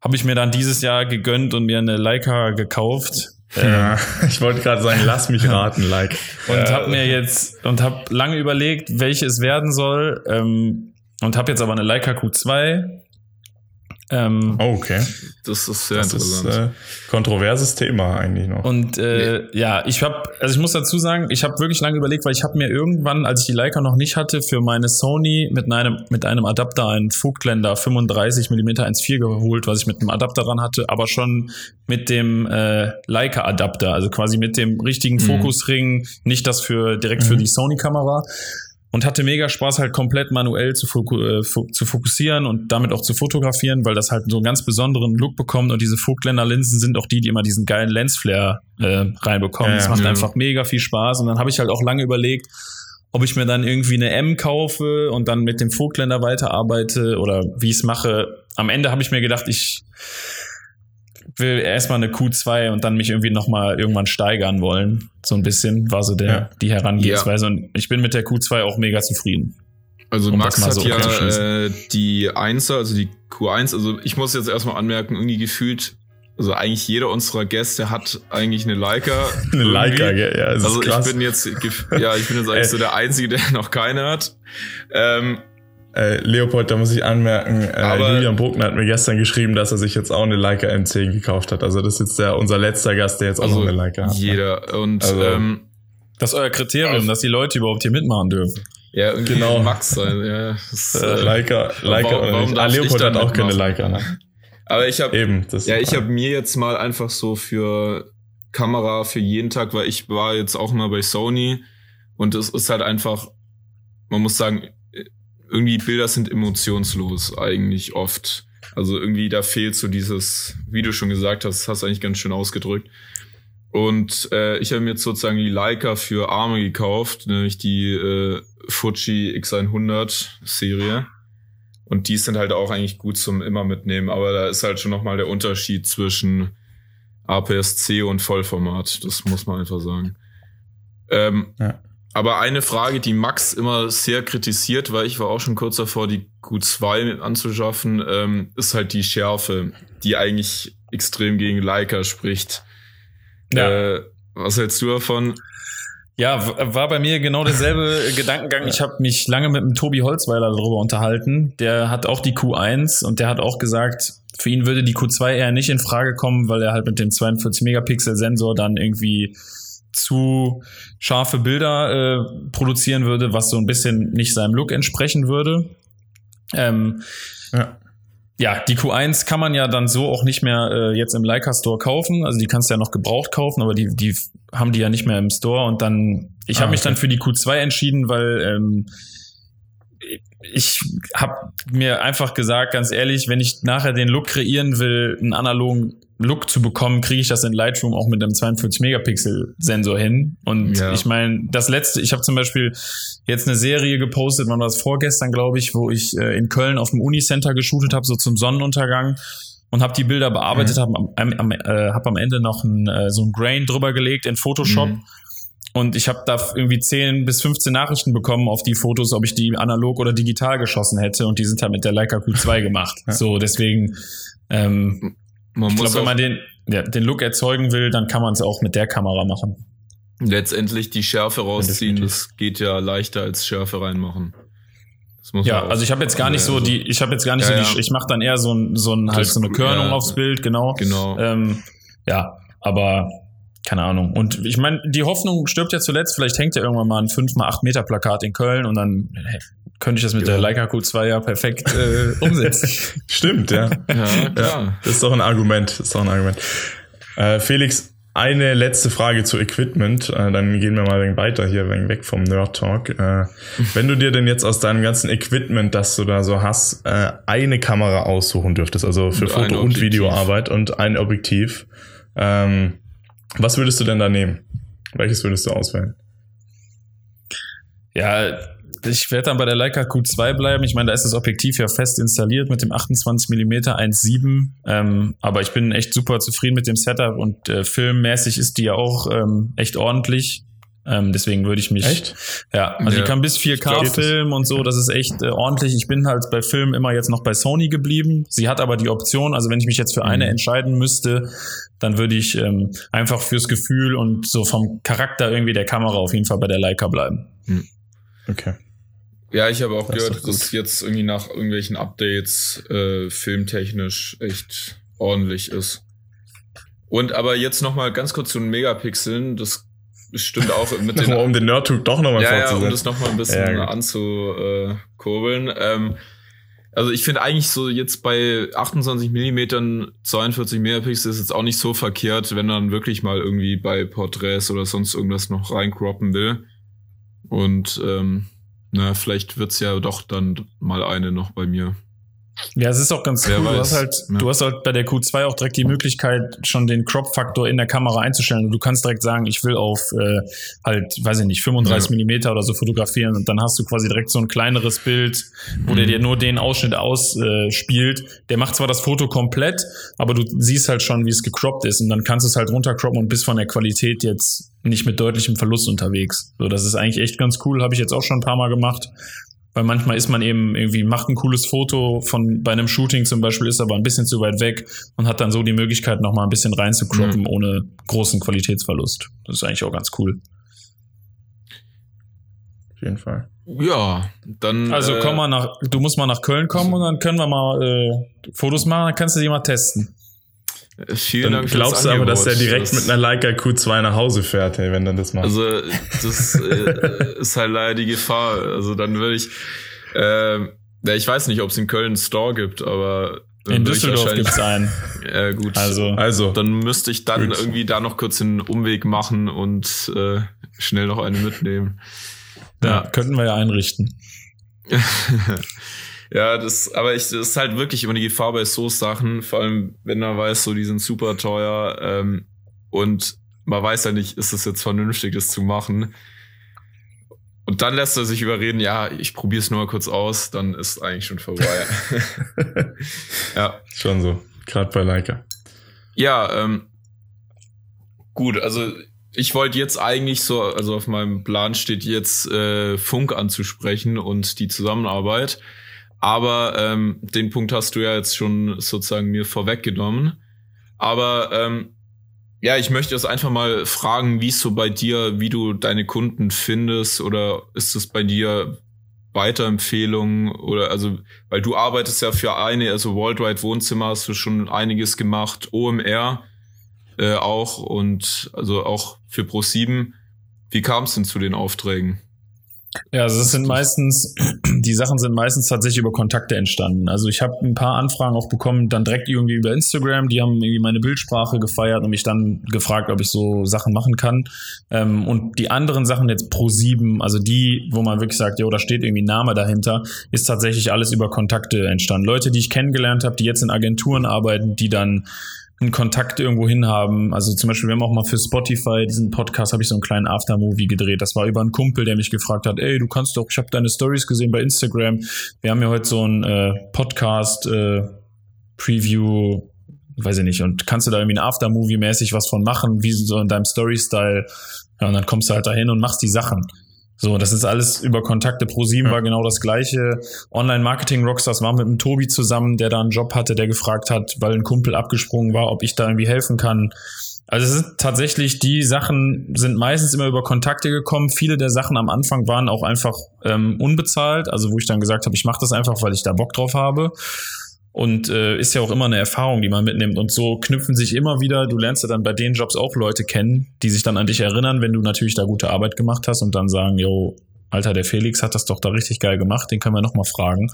habe ich mir dann dieses Jahr gegönnt und mir eine Leica gekauft. Ja, ähm, ich wollte gerade sagen, lass mich raten, like. Und äh, habe mir jetzt und habe lange überlegt, welche es werden soll. Ähm, und habe jetzt aber eine Leica Q2 ähm, oh, okay. Das ist sehr das interessant. Ist, äh, kontroverses Thema eigentlich noch. Und äh, nee. ja, ich habe, also ich muss dazu sagen, ich habe wirklich lange überlegt, weil ich habe mir irgendwann, als ich die Leica noch nicht hatte, für meine Sony mit einem mit einem Adapter einen Vogtländer 35 mm 1.4 geholt, was ich mit einem Adapter dran hatte, aber schon mit dem äh, Leica Adapter, also quasi mit dem richtigen mhm. Fokusring, nicht das für direkt mhm. für die Sony Kamera und hatte mega Spaß, halt komplett manuell zu, foku äh, zu fokussieren und damit auch zu fotografieren, weil das halt so einen ganz besonderen Look bekommt und diese Vogtländer-Linsen sind auch die, die immer diesen geilen Lensflare äh, reinbekommen. Ja, das macht ja. einfach mega viel Spaß und dann habe ich halt auch lange überlegt, ob ich mir dann irgendwie eine M kaufe und dann mit dem Vogtländer weiterarbeite oder wie ich es mache. Am Ende habe ich mir gedacht, ich will erstmal eine Q2 und dann mich irgendwie nochmal irgendwann steigern wollen. So ein bisschen war so der, ja. die Herangehensweise. Ja. Und ich bin mit der Q2 auch mega zufrieden. Also um Max hat so ja äh, die 1 also die Q1, also ich muss jetzt erstmal anmerken, irgendwie gefühlt, also eigentlich jeder unserer Gäste hat eigentlich eine Leica. eine Leica, ja, ja. Also ich bin jetzt, ja, ich bin jetzt eigentlich so der Einzige, der noch keine hat. Ähm, äh, Leopold, da muss ich anmerken, äh, Julian Bruckner hat mir gestern geschrieben, dass er sich jetzt auch eine Leica M10 gekauft hat. Also das ist jetzt der, unser letzter Gast, der jetzt also auch noch eine Leica hat. Ne? Jeder. Und also, ähm, das ist euer Kriterium, also, dass die Leute überhaupt hier mitmachen dürfen. Ja, irgendwie genau. Max sein. Ja, das, äh, Leica, Leica warum, warum ah, Leopold hat auch keine Leica. Ne? Aber ich habe eben, das ja, ich habe mir jetzt mal einfach so für Kamera für jeden Tag, weil ich war jetzt auch mal bei Sony und es ist halt einfach, man muss sagen, irgendwie Bilder sind emotionslos eigentlich oft. Also irgendwie da fehlt so dieses, wie du schon gesagt hast, hast eigentlich ganz schön ausgedrückt. Und äh, ich habe mir jetzt sozusagen die Leica für Arme gekauft, nämlich die äh, Fuji X100 Serie. Und die sind halt auch eigentlich gut zum immer mitnehmen, aber da ist halt schon nochmal der Unterschied zwischen APS-C und Vollformat. Das muss man einfach sagen. Ähm, ja. Aber eine Frage, die Max immer sehr kritisiert, weil ich war auch schon kurz davor, die Q2 anzuschaffen, ähm, ist halt die Schärfe, die eigentlich extrem gegen Leica spricht. Ja. Äh, was hältst du davon? Ja, war bei mir genau derselbe Gedankengang. Ich habe mich lange mit dem Tobi Holzweiler darüber unterhalten. Der hat auch die Q1 und der hat auch gesagt, für ihn würde die Q2 eher nicht in Frage kommen, weil er halt mit dem 42 Megapixel Sensor dann irgendwie zu scharfe Bilder äh, produzieren würde, was so ein bisschen nicht seinem Look entsprechen würde. Ähm, ja. ja. die Q1 kann man ja dann so auch nicht mehr äh, jetzt im Leica Store kaufen. Also die kannst du ja noch gebraucht kaufen, aber die, die haben die ja nicht mehr im Store. Und dann, ich ah, habe mich okay. dann für die Q2 entschieden, weil ähm, ich habe mir einfach gesagt, ganz ehrlich, wenn ich nachher den Look kreieren will, einen analogen Look zu bekommen, kriege ich das in Lightroom auch mit einem 42 Megapixel Sensor hin. Und Ja. ich meine, das letzte, ich habe zum Beispiel jetzt eine Serie gepostet, wann war das vorgestern, glaube ich, wo ich äh, in Köln auf dem Unicenter geshootet habe, so zum Sonnenuntergang und habe die Bilder bearbeitet, habe am, am, am, äh, hab am Ende noch ein, äh, so ein Grain drüber gelegt in Photoshop. Mhm. Und ich habe da irgendwie 10 bis 15 Nachrichten bekommen auf die Fotos, ob ich die analog oder digital geschossen hätte. Und die sind halt mit der Leica Q2 gemacht. So, deswegen, ähm, Man ich muss glaube, wenn man den, ja, den Look erzeugen will, dann kann man es auch mit der Kamera machen. letztendlich die Schärfe rausziehen. Das geht ja leichter als Schärfe reinmachen. Ja, also ich habe jetzt gar nicht so die, ich habe jetzt gar nicht Ja, so die, ich mache dann eher so ein, so ein halt so eine Körnung aufs Bild, genau. Genau. Ähm, ja, aber keine Ahnung. Und ich meine, die Hoffnung stirbt ja zuletzt. Vielleicht hängt ja irgendwann mal ein 5 mal 8 Meter Plakat in Köln und dann hey, könnte ich das mit Ja. der Leica Q2 ja perfekt äh, umsetzen. Stimmt, ja. Ja, klar. Ja, das ist doch ein Argument. Das ist doch ein Argument. Äh, Felix, eine letzte Frage zu Equipment. Äh, dann gehen wir mal ein weiter hier, ein wenig weg vom Nerd Talk. Äh, wenn du dir denn jetzt aus deinem ganzen Equipment, das du da so hast, äh, eine Kamera aussuchen dürftest, also für Und Foto- und. Videoarbeit und ein Objektiv, ähm, was würdest du denn da nehmen? Welches würdest du auswählen? Ja, ich werde dann bei der Leica Q2 bleiben. Ich meine, da ist das Objektiv ja fest installiert mit dem 28 mm 1.7. Ähm, aber ich bin echt super zufrieden mit dem Setup und äh, filmmäßig ist die ja auch ähm, echt ordentlich. Ähm, deswegen würde ich mich. Echt? Ja, also Ja. die kann bis 4K glaub, das- filmen und so, das ist echt äh, ordentlich. Ich bin halt bei Filmen immer jetzt noch bei Sony geblieben. Sie hat aber die Option, also wenn ich mich jetzt für eine Mhm. entscheiden müsste, dann würde ich ähm, einfach fürs Gefühl und so vom Charakter irgendwie der Kamera auf jeden Fall bei der Leica bleiben. Okay. Ja, ich habe auch Das gehört, dass jetzt irgendwie nach irgendwelchen Updates äh, filmtechnisch echt ordentlich ist. Und aber jetzt noch mal ganz kurz zu den Megapixeln. Das stimmt auch mit den Nochmal, um den Nerd Talk doch nochmal ja, ja, um das noch mal ein bisschen Ja, anzukurbeln. Ähm, also ich finde eigentlich so jetzt bei 28 Millimetern 42 Megapixel ist jetzt auch nicht so verkehrt, wenn man wirklich mal irgendwie bei Porträts oder sonst irgendwas noch reinkroppen will. Und ähm, na, vielleicht wird's ja doch dann mal eine noch bei mir. Ja, es ist auch ganz Wer cool. Du hast, halt, Ja. du hast halt bei der Q2 auch direkt die Möglichkeit, schon den Crop-Faktor in der Kamera einzustellen. Und du kannst direkt sagen, ich will auf äh, halt, weiß ich nicht, 35 Millimeter oder so fotografieren. Und dann hast du quasi direkt so ein kleineres Bild, wo der Mhm. dir nur den Ausschnitt ausspielt. Äh, der macht zwar das Foto komplett, aber du siehst halt schon, wie es gecroppt ist. Und dann kannst du es halt runtercroppen und bist von der Qualität jetzt nicht mit deutlichem Verlust unterwegs. So, das ist eigentlich echt ganz cool. Habe ich jetzt auch schon ein paar Mal gemacht. Weil manchmal ist man eben irgendwie, macht ein cooles Foto von bei einem Shooting zum Beispiel, ist aber ein bisschen zu weit weg und hat dann so die Möglichkeit, nochmal ein bisschen reinzukroppen, Mhm. ohne großen Qualitätsverlust. Das ist eigentlich auch ganz cool. Auf jeden Fall. Ja, dann. Also äh, komm mal nach, du musst mal nach Köln kommen und dann können wir mal äh, Fotos machen, dann kannst du die mal testen. Vielen Dann Dank glaubst du aber, dass der Angebot. direkt Das- mit einer Leica Q2 nach Hause fährt, hey, wenn er das macht. Also das äh, ist halt leider die Gefahr. Also dann würde ich, äh, ja, ich weiß nicht, ob es in Köln einen Store gibt, aber dann In Düsseldorf wahrscheinlich- gibt's einen. Ja gut. Also, also, dann müsste ich dann Gut. irgendwie da noch kurz einen Umweg machen und äh, schnell noch eine mitnehmen. ja, könnten wir ja einrichten. ja, das, aber ich, das ist halt wirklich immer die Gefahr bei so Sachen, vor allem wenn man weiß, so die sind super teuer ähm, und man weiß ja nicht, ist es jetzt vernünftig, das zu machen. Und dann lässt er sich überreden, ja, ich probiere es nur mal kurz aus, dann ist eigentlich schon vorbei. ja. schon so. Gerade bei Leica. Ja, ähm, gut, also ich wollte jetzt eigentlich so, also auf meinem Plan steht jetzt äh, Funk anzusprechen und die Zusammenarbeit. Aber ähm, den Punkt hast du ja jetzt schon sozusagen mir vorweggenommen. Aber ähm, ja, ich möchte jetzt einfach mal fragen, wie es so bei dir, wie du deine Kunden findest oder ist es bei dir Weiterempfehlungen oder also, weil du arbeitest ja für eine, also Worldwide Wohnzimmer hast du schon einiges gemacht, OMR äh, auch und also auch für Pro7. Wie kam es denn zu den Aufträgen? Ja, also es sind meistens, die Sachen sind meistens tatsächlich über Kontakte entstanden. Also ich habe ein paar Anfragen auch bekommen, dann direkt irgendwie über Instagram, die haben irgendwie meine Bildsprache gefeiert und mich dann gefragt, ob ich so Sachen machen kann. Ähm, und die anderen Sachen jetzt pro sieben, also die, wo man wirklich sagt, jo, da steht irgendwie Name dahinter, ist tatsächlich alles über Kontakte entstanden. Leute, die ich kennengelernt habe, die jetzt in Agenturen arbeiten, die dann einen Kontakt irgendwo hin haben. Also zum Beispiel, wir haben auch mal für Spotify diesen Podcast, habe ich so einen kleinen Aftermovie gedreht. Das war über einen Kumpel, der mich gefragt hat, ey, du kannst doch, ich habe deine Stories gesehen bei Instagram. Wir haben ja heute so einen äh, Podcast äh, Preview, weiß ich nicht, und kannst du da irgendwie ein Aftermovie-mäßig was von machen, wie so in deinem Story-Style. Ja, und dann kommst du halt dahin und machst die Sachen. So, das ist alles über Kontakte. Pro 7 ja. war genau das gleiche. Online-Marketing-Rockstars war mit dem Tobi zusammen, der da einen Job hatte, der gefragt hat, weil ein Kumpel abgesprungen war, ob ich da irgendwie helfen kann. Also es sind tatsächlich, die Sachen sind meistens immer über Kontakte gekommen. Viele der Sachen am Anfang waren auch einfach ähm, unbezahlt, also wo ich dann gesagt habe, ich mache das einfach, weil ich da Bock drauf habe. Und äh, ist ja auch immer eine Erfahrung, die man mitnimmt. Und so knüpfen sich immer wieder, du lernst ja dann bei den Jobs auch Leute kennen, die sich dann an dich erinnern, wenn du natürlich da gute Arbeit gemacht hast und dann sagen, yo, Alter, der Felix hat das doch da richtig geil gemacht, den können wir nochmal fragen.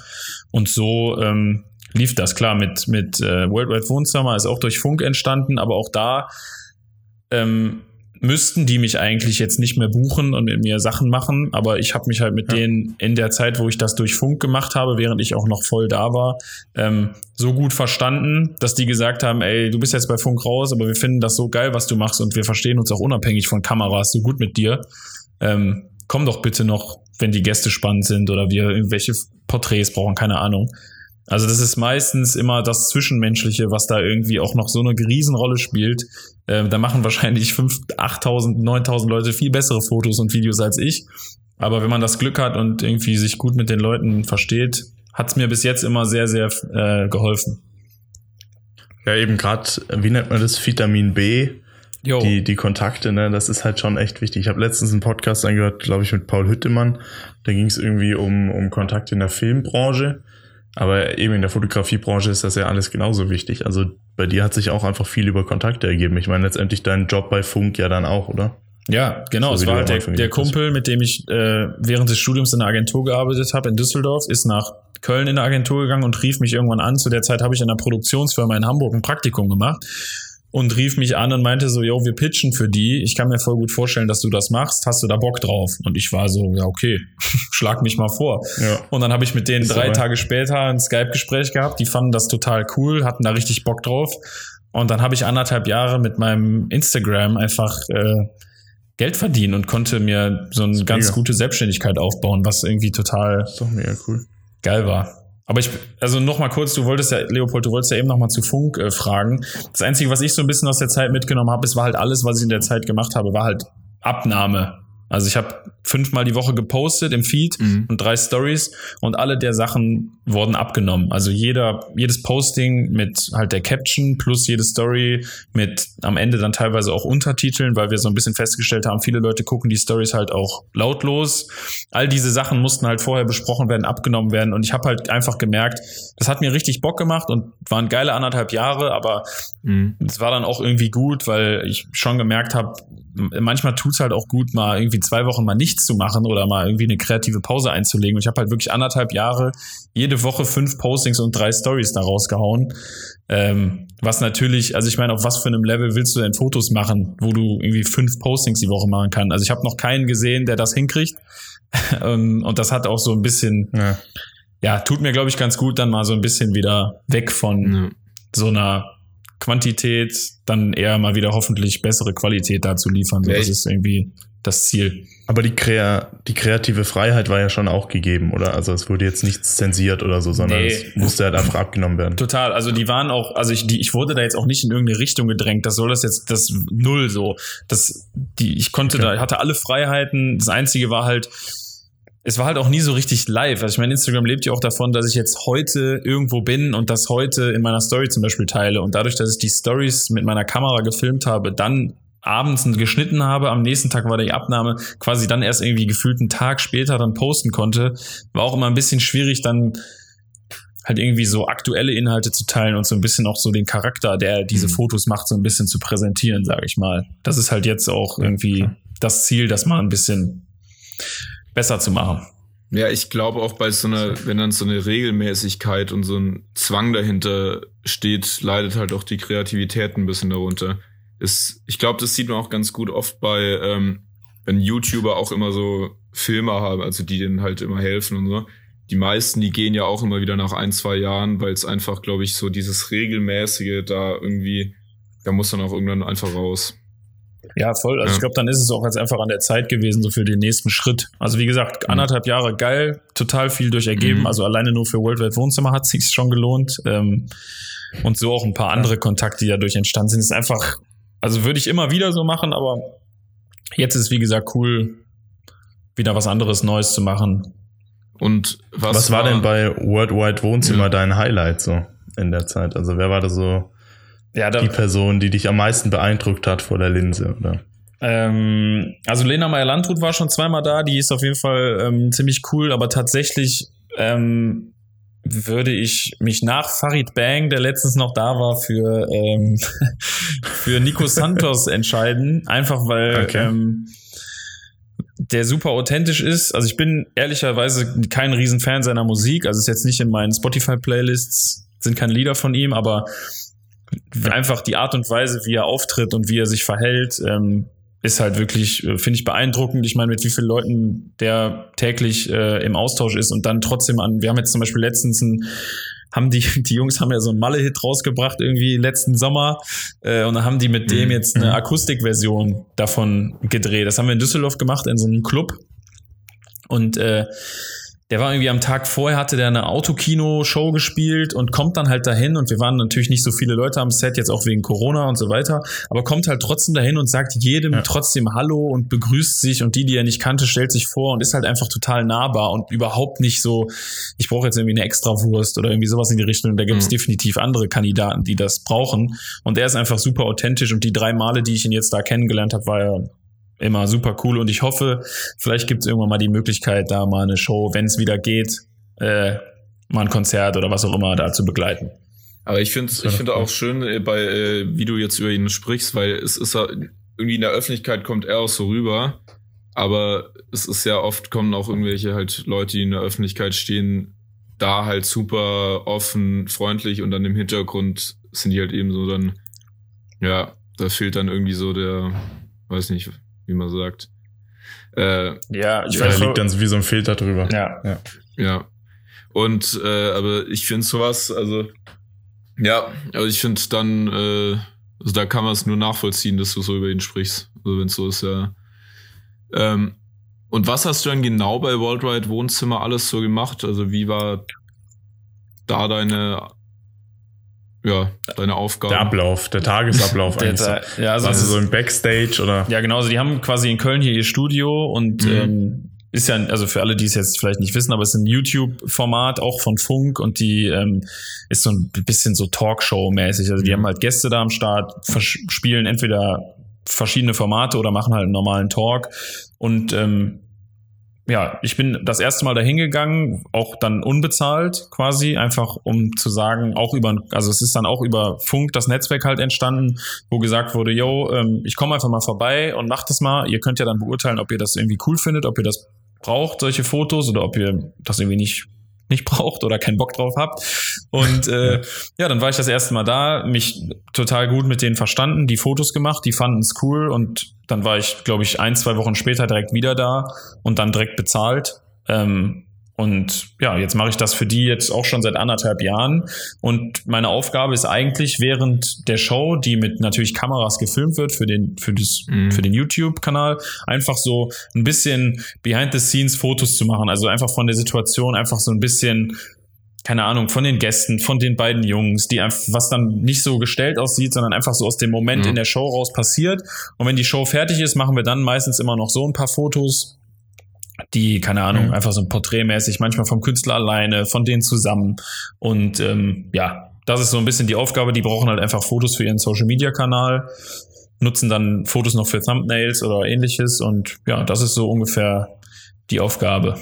Und so ähm, lief das. Klar, mit, mit äh, Worldwide Wohnzimmer ist auch durch Funk entstanden, aber auch da ähm, müssten die mich eigentlich jetzt nicht mehr buchen und mit mir Sachen machen, aber ich habe mich halt mit ja. denen in der Zeit, wo ich das durch Funk gemacht habe, während ich auch noch voll da war, ähm, so gut verstanden, dass die gesagt haben, ey, du bist jetzt bei Funk raus, aber wir finden das so geil, was du machst und wir verstehen uns auch unabhängig von Kameras so gut mit dir. Ähm, komm doch bitte noch, wenn die Gäste spannend sind oder wir irgendwelche Porträts brauchen, keine Ahnung. Also das ist meistens immer das Zwischenmenschliche, was da irgendwie auch noch so eine Riesenrolle spielt. Ähm, da machen wahrscheinlich 5.000, 8.000, 9.000 Leute viel bessere Fotos und Videos als ich. Aber wenn man das Glück hat und irgendwie sich gut mit den Leuten versteht, hat es mir bis jetzt immer sehr, sehr äh, geholfen. Ja, eben gerade, wie nennt man das, Vitamin B. Die, die Kontakte, ne, das ist halt schon echt wichtig. Ich habe letztens einen Podcast angehört, glaube ich, mit Paul Hüttemann. Da ging es irgendwie um, um Kontakte in der Filmbranche. Aber eben in der Fotografiebranche ist das ja alles genauso wichtig. Also bei dir hat sich auch einfach viel über Kontakte ergeben. Ich meine, letztendlich dein Job bei Funk ja dann auch, oder? Ja, genau. So, es war halt der, der Kumpel, mit dem ich äh, während des Studiums in der Agentur gearbeitet habe in Düsseldorf, ist nach Köln in der Agentur gegangen und rief mich irgendwann an. Zu der Zeit habe ich in einer Produktionsfirma in Hamburg ein Praktikum gemacht und rief mich an und meinte so, yo, wir pitchen für die. Ich kann mir voll gut vorstellen, dass du das machst. Hast du da Bock drauf? Und ich war so, ja, okay, schlag mich mal vor. Ja. Und dann habe ich mit denen drei Tage später ein Skype-Gespräch gehabt. Die fanden das total cool, hatten da richtig Bock drauf. Und dann habe ich anderthalb Jahre mit meinem Instagram einfach äh, Geld verdienen und konnte mir so eine ganz mega. gute Selbstständigkeit aufbauen, was irgendwie total cool. geil war. Aber ich, also noch mal kurz, du wolltest ja, Leopold, du wolltest ja eben noch mal zu Funk äh, fragen. Das Einzige, was ich so ein bisschen aus der Zeit mitgenommen habe, es war halt alles, was ich in der Zeit gemacht habe, war halt Abnahme. Also ich habe fünfmal die Woche gepostet im Feed mhm. und drei Stories und alle der Sachen wurden abgenommen. Also jeder, jedes Posting mit halt der Caption plus jede Story mit am Ende dann teilweise auch Untertiteln, weil wir so ein bisschen festgestellt haben, viele Leute gucken die Stories halt auch lautlos. All diese Sachen mussten halt vorher besprochen werden, abgenommen werden und ich habe halt einfach gemerkt, das hat mir richtig Bock gemacht und waren geile anderthalb Jahre, aber mhm. es war dann auch irgendwie gut, weil ich schon gemerkt habe, manchmal tut's halt auch gut, mal irgendwie zwei Wochen mal nichts zu machen oder mal irgendwie eine kreative Pause einzulegen. Und ich habe halt wirklich anderthalb Jahre jede Woche fünf Postings und drei Stories da rausgehauen. Ähm, was natürlich, also ich meine, auf was für einem Level willst du denn Fotos machen, wo du irgendwie fünf Postings die Woche machen kannst? Also ich habe noch keinen gesehen, der das hinkriegt. Ähm, und das hat auch so ein bisschen, ja, ja tut mir, glaube ich, ganz gut, dann mal so ein bisschen wieder weg von ja. so einer Quantität, dann eher mal wieder hoffentlich bessere Qualität dazu liefern. So, das ist irgendwie das Ziel. Aber die, Krea die kreative Freiheit war ja schon auch gegeben, oder? Also es wurde jetzt nichts zensiert oder so, sondern nee. es musste halt einfach abgenommen werden. Total. Also die waren auch, also ich, die, ich wurde da jetzt auch nicht in irgendeine Richtung gedrängt. Das soll das jetzt das Null so. Das, die, ich konnte okay. da, hatte alle Freiheiten. Das Einzige war halt, es war halt auch nie so richtig live. Also ich meine, Instagram lebt ja auch davon, dass ich jetzt heute irgendwo bin und das heute in meiner Story zum Beispiel teile. Und dadurch, dass ich die Stories mit meiner Kamera gefilmt habe, dann abends geschnitten habe, am nächsten Tag war die Abnahme, quasi dann erst irgendwie gefühlt einen Tag später dann posten konnte, war auch immer ein bisschen schwierig, dann halt irgendwie so aktuelle Inhalte zu teilen und so ein bisschen auch so den Charakter, der diese mhm. Fotos macht, so ein bisschen zu präsentieren, sage ich mal. Das ist halt jetzt auch irgendwie das Ziel, das mal ein bisschen besser zu machen. Ja, ich glaube auch bei so einer, wenn dann so eine Regelmäßigkeit und so ein Zwang dahinter steht, leidet halt auch die Kreativität ein bisschen darunter. Ist, ich glaube, das sieht man auch ganz gut oft bei, ähm, wenn YouTuber auch immer so Filme haben, also die denen halt immer helfen und so. Die meisten, die gehen ja auch immer wieder nach ein, zwei Jahren, weil es einfach, glaube ich, so dieses regelmäßige da irgendwie der muss dann auch irgendwann einfach raus. Ja, voll. Also Ja. ich glaube, dann ist es auch jetzt einfach an der Zeit gewesen, so für den nächsten Schritt. Also wie gesagt, anderthalb Jahre geil, total viel durch ergeben. Mhm. Also alleine nur für Worldwide Wohnzimmer hat sich schon gelohnt. Ähm, und so auch ein paar andere Kontakte, die dadurch entstanden sind. Ist einfach, also würde ich immer wieder so machen, aber jetzt ist wie gesagt cool, wieder was anderes Neues zu machen. Und was, Was, war denn bei Worldwide Wohnzimmer dein Highlight so in der Zeit? Also wer war da so Ja, da, die Person, die dich am meisten beeindruckt hat vor der Linse? Oder? Ähm, also Lena Meyer-Landrut war schon zweimal da, die ist auf jeden Fall ähm, ziemlich cool, aber tatsächlich ähm, würde ich mich nach Farid Bang, der letztens noch da war, für, ähm, für Nico Santos entscheiden. Einfach weil Okay. ähm, der super authentisch ist. Also ich bin ehrlicherweise kein Riesenfan seiner Musik. Also ist jetzt nicht in meinen Spotify-Playlists, sind keine Lieder von ihm, aber einfach die Art und Weise, wie er auftritt und wie er sich verhält, ähm, ist halt wirklich, äh, finde ich, beeindruckend. Ich meine, mit wie vielen Leuten der täglich äh, im Austausch ist und dann trotzdem an, wir haben jetzt zum Beispiel letztens ein, haben die, die Jungs haben ja so einen Malle-Hit rausgebracht irgendwie letzten Sommer äh, und dann haben die mit dem jetzt eine Akustikversion davon gedreht. Das haben wir in Düsseldorf gemacht in so einem Club und äh, der war irgendwie am Tag vorher, hatte der eine Autokino-Show gespielt und kommt dann halt dahin und wir waren natürlich nicht so viele Leute am Set, jetzt auch wegen Corona und so weiter, aber kommt halt trotzdem dahin und sagt jedem Ja. trotzdem Hallo und begrüßt sich und die, die er nicht kannte, stellt sich vor und ist halt einfach total nahbar und überhaupt nicht so, ich brauche jetzt irgendwie eine Extrawurst oder irgendwie sowas in die Richtung. Da gibt es Mhm. definitiv andere Kandidaten, die das brauchen und er ist einfach super authentisch und die drei Male, die ich ihn jetzt da kennengelernt habe, war er immer super cool und ich hoffe, vielleicht gibt es irgendwann mal die Möglichkeit, da mal eine Show, wenn es wieder geht, äh, mal ein Konzert oder was auch immer da zu begleiten. Aber ich finde ich finde auch schön, äh, bei äh, wie du jetzt über ihn sprichst, weil es ist ja irgendwie in der Öffentlichkeit kommt er auch so rüber, aber es ist ja oft kommen auch irgendwelche halt Leute, die in der Öffentlichkeit stehen, da halt super offen, freundlich und dann im Hintergrund sind die halt eben so dann, ja, da fehlt dann irgendwie so der, weiß nicht, wie man sagt. Äh, Ja, ich Ja, da weiß liegt dann wie so ein Filter drüber. ja, Ja. Und äh, aber ich finde sowas, also ja, also ich finde dann, äh, also da kann man es nur nachvollziehen, dass du so über ihn sprichst. Also wenn es so ist, ja. Ähm, und was hast du dann genau bei Worldwide Wohnzimmer alles so gemacht? Also wie war da deine, ja, deine Aufgabe? Der Ablauf, der Tagesablauf Der- eigentlich. so. ja, also Warst du das- so im Backstage oder? Ja, genau. Also die haben quasi in Köln hier ihr Studio und Mhm. ähm, ist ja, also für alle, die es jetzt vielleicht nicht wissen, aber es ist ein YouTube-Format auch von Funk und die ähm, ist so ein bisschen so Talkshow-mäßig. Also die Mhm. haben halt Gäste da am Start, spielen entweder verschiedene Formate oder machen halt einen normalen Talk. Und ähm, ja, ich bin das erste Mal dahin gegangen, auch dann unbezahlt quasi, einfach um zu sagen, auch über, also es ist dann auch über Funk das Netzwerk halt entstanden, wo gesagt wurde, yo, ähm, ich komme einfach mal vorbei und macht das mal. Ihr könnt ja dann beurteilen, ob ihr das irgendwie cool findet, ob ihr das braucht, solche Fotos, oder ob ihr das irgendwie nicht nicht braucht oder keinen Bock drauf habt. Und äh, ja, dann war ich das erste Mal da, mich total gut mit denen verstanden, die Fotos gemacht, die fanden es cool und dann war ich, glaube ich, ein, zwei Wochen später direkt wieder da und dann direkt bezahlt. Ähm, und ja, jetzt mache ich das für die jetzt auch schon seit anderthalb Jahren. Und meine Aufgabe ist eigentlich während der Show, die mit natürlich Kameras gefilmt wird für den, für das, Mhm. für den YouTube-Kanal, einfach so ein bisschen Behind-the-Scenes-Fotos zu machen. Also einfach von der Situation, einfach so ein bisschen, keine Ahnung, von den Gästen, von den beiden Jungs, die einfach, was dann nicht so gestellt aussieht, sondern einfach so aus dem Moment Mhm. in der Show raus passiert. Und wenn die Show fertig ist, machen wir dann meistens immer noch so ein paar Fotos, die, keine Ahnung, Mhm. einfach so ein Porträtmäßig, manchmal vom Künstler alleine, von denen zusammen. Und ähm, ja, das ist so ein bisschen die Aufgabe. Die brauchen halt einfach Fotos für ihren Social-Media-Kanal, nutzen dann Fotos noch für Thumbnails oder ähnliches. Und ja, das ist so ungefähr die Aufgabe.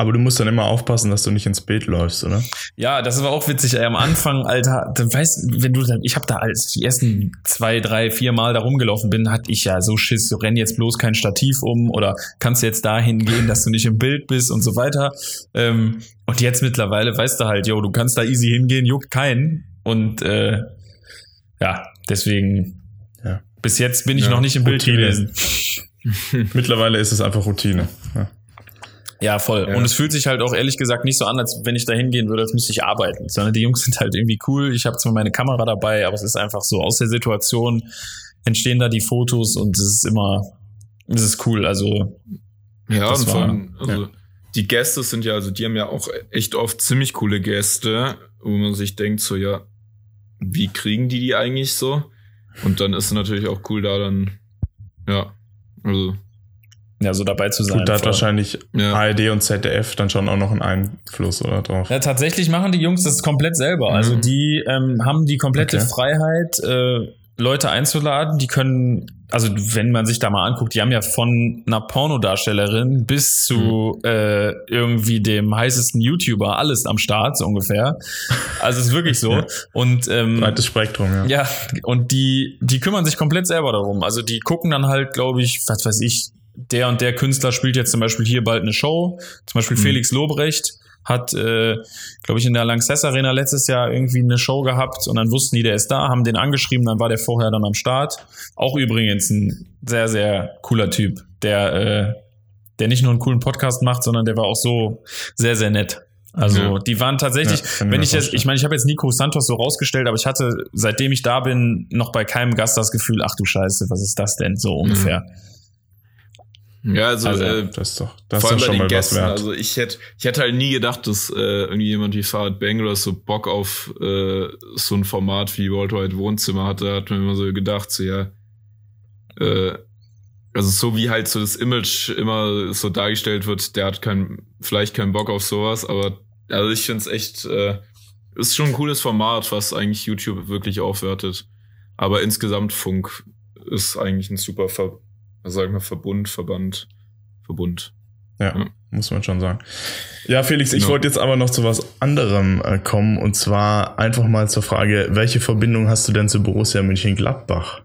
Aber du musst dann immer aufpassen, dass du nicht ins Bild läufst, oder? Ja, das war auch witzig. Ey, am Anfang, Alter, du weißt, wenn du dann, ich habe da als die ersten zwei, drei, vier Mal da rumgelaufen bin, hatte ich ja so Schiss, so renn jetzt bloß kein Stativ um oder kannst jetzt dahin gehen, dass du nicht im Bild bist und so weiter. Ähm, und jetzt mittlerweile weißt du halt, yo, du kannst da easy hingehen, juckt keinen. Und äh, ja, deswegen, Ja. bis jetzt bin ich Ja, noch nicht im Bild Routine. gewesen. Mittlerweile ist es einfach Routine. Ja. Ja, voll. Ja. Und es fühlt sich halt auch ehrlich gesagt nicht so an, als wenn ich da hingehen würde, als müsste ich arbeiten. Sondern die Jungs sind halt irgendwie cool. Ich habe zwar meine Kamera dabei, aber es ist einfach so, aus der Situation entstehen da die Fotos und es ist immer, es ist cool. Also, Ja, und vor war- allem, also die Gäste sind ja, also die haben ja auch echt oft ziemlich coole Gäste, wo man sich denkt, so ja, wie kriegen die die eigentlich so? Und dann ist es natürlich auch cool, da dann, ja, also, ja, so dabei zu sein. Gut, da hat wahrscheinlich ja. ARD und ZDF dann schon auch noch einen Einfluss oder drauf. Ja, tatsächlich machen die Jungs das komplett selber. Also Mhm. die ähm, haben die komplette Okay. Freiheit, äh, Leute einzuladen. Die können, also wenn man sich da mal anguckt, die haben ja von einer Pornodarstellerin bis zu äh, irgendwie dem heißesten YouTuber alles am Start, so ungefähr. Also es ist wirklich so. Ja. Und ähm, Breites Spektrum, ja. ja, und die, die kümmern sich komplett selber darum. Also die gucken dann halt, glaube ich, was weiß ich, der und der Künstler spielt jetzt zum Beispiel hier bald eine Show. Zum Beispiel Mhm. Felix Lobrecht hat, äh, glaube ich, in der Lanxess Arena letztes Jahr irgendwie eine Show gehabt und dann wussten die, der ist da, haben den angeschrieben, dann war der vorher dann am Start. Auch übrigens ein sehr, sehr cooler Typ, der, äh, der nicht nur einen coolen Podcast macht, sondern der war auch so sehr, sehr nett. Also Ja. die waren tatsächlich, Ja, wenn ich jetzt, ich meine, ich habe jetzt Nico Santos so rausgestellt, aber ich hatte, seitdem ich da bin, noch bei keinem Gast das Gefühl, ach du Scheiße, was ist das denn so ungefähr? Ja, also, Also, äh, Das ist doch, das vor ist doch bei schon den Gästen, also ich hätte, ich hätte halt nie gedacht, dass äh, irgendwie jemand wie Fahrrad Bang oder so Bock auf äh, so ein Format wie Worldwide Wohnzimmer hatte, hat man immer so gedacht, so ja, äh, also so wie halt so das Image immer so dargestellt wird, der hat kein, vielleicht keinen Bock auf sowas, aber also ich finde es echt, äh, ist schon ein cooles Format, was eigentlich YouTube wirklich aufwertet. Aber insgesamt Funk ist eigentlich ein super, Ver was sag ich mal, Verbund, Verband, Verbund. Ja, Ja. muss man schon sagen. Ja, Felix, ich Genau. wollte jetzt aber noch zu was anderem äh, kommen und zwar einfach mal zur Frage, welche Verbindung hast du denn zu Borussia Mönchengladbach?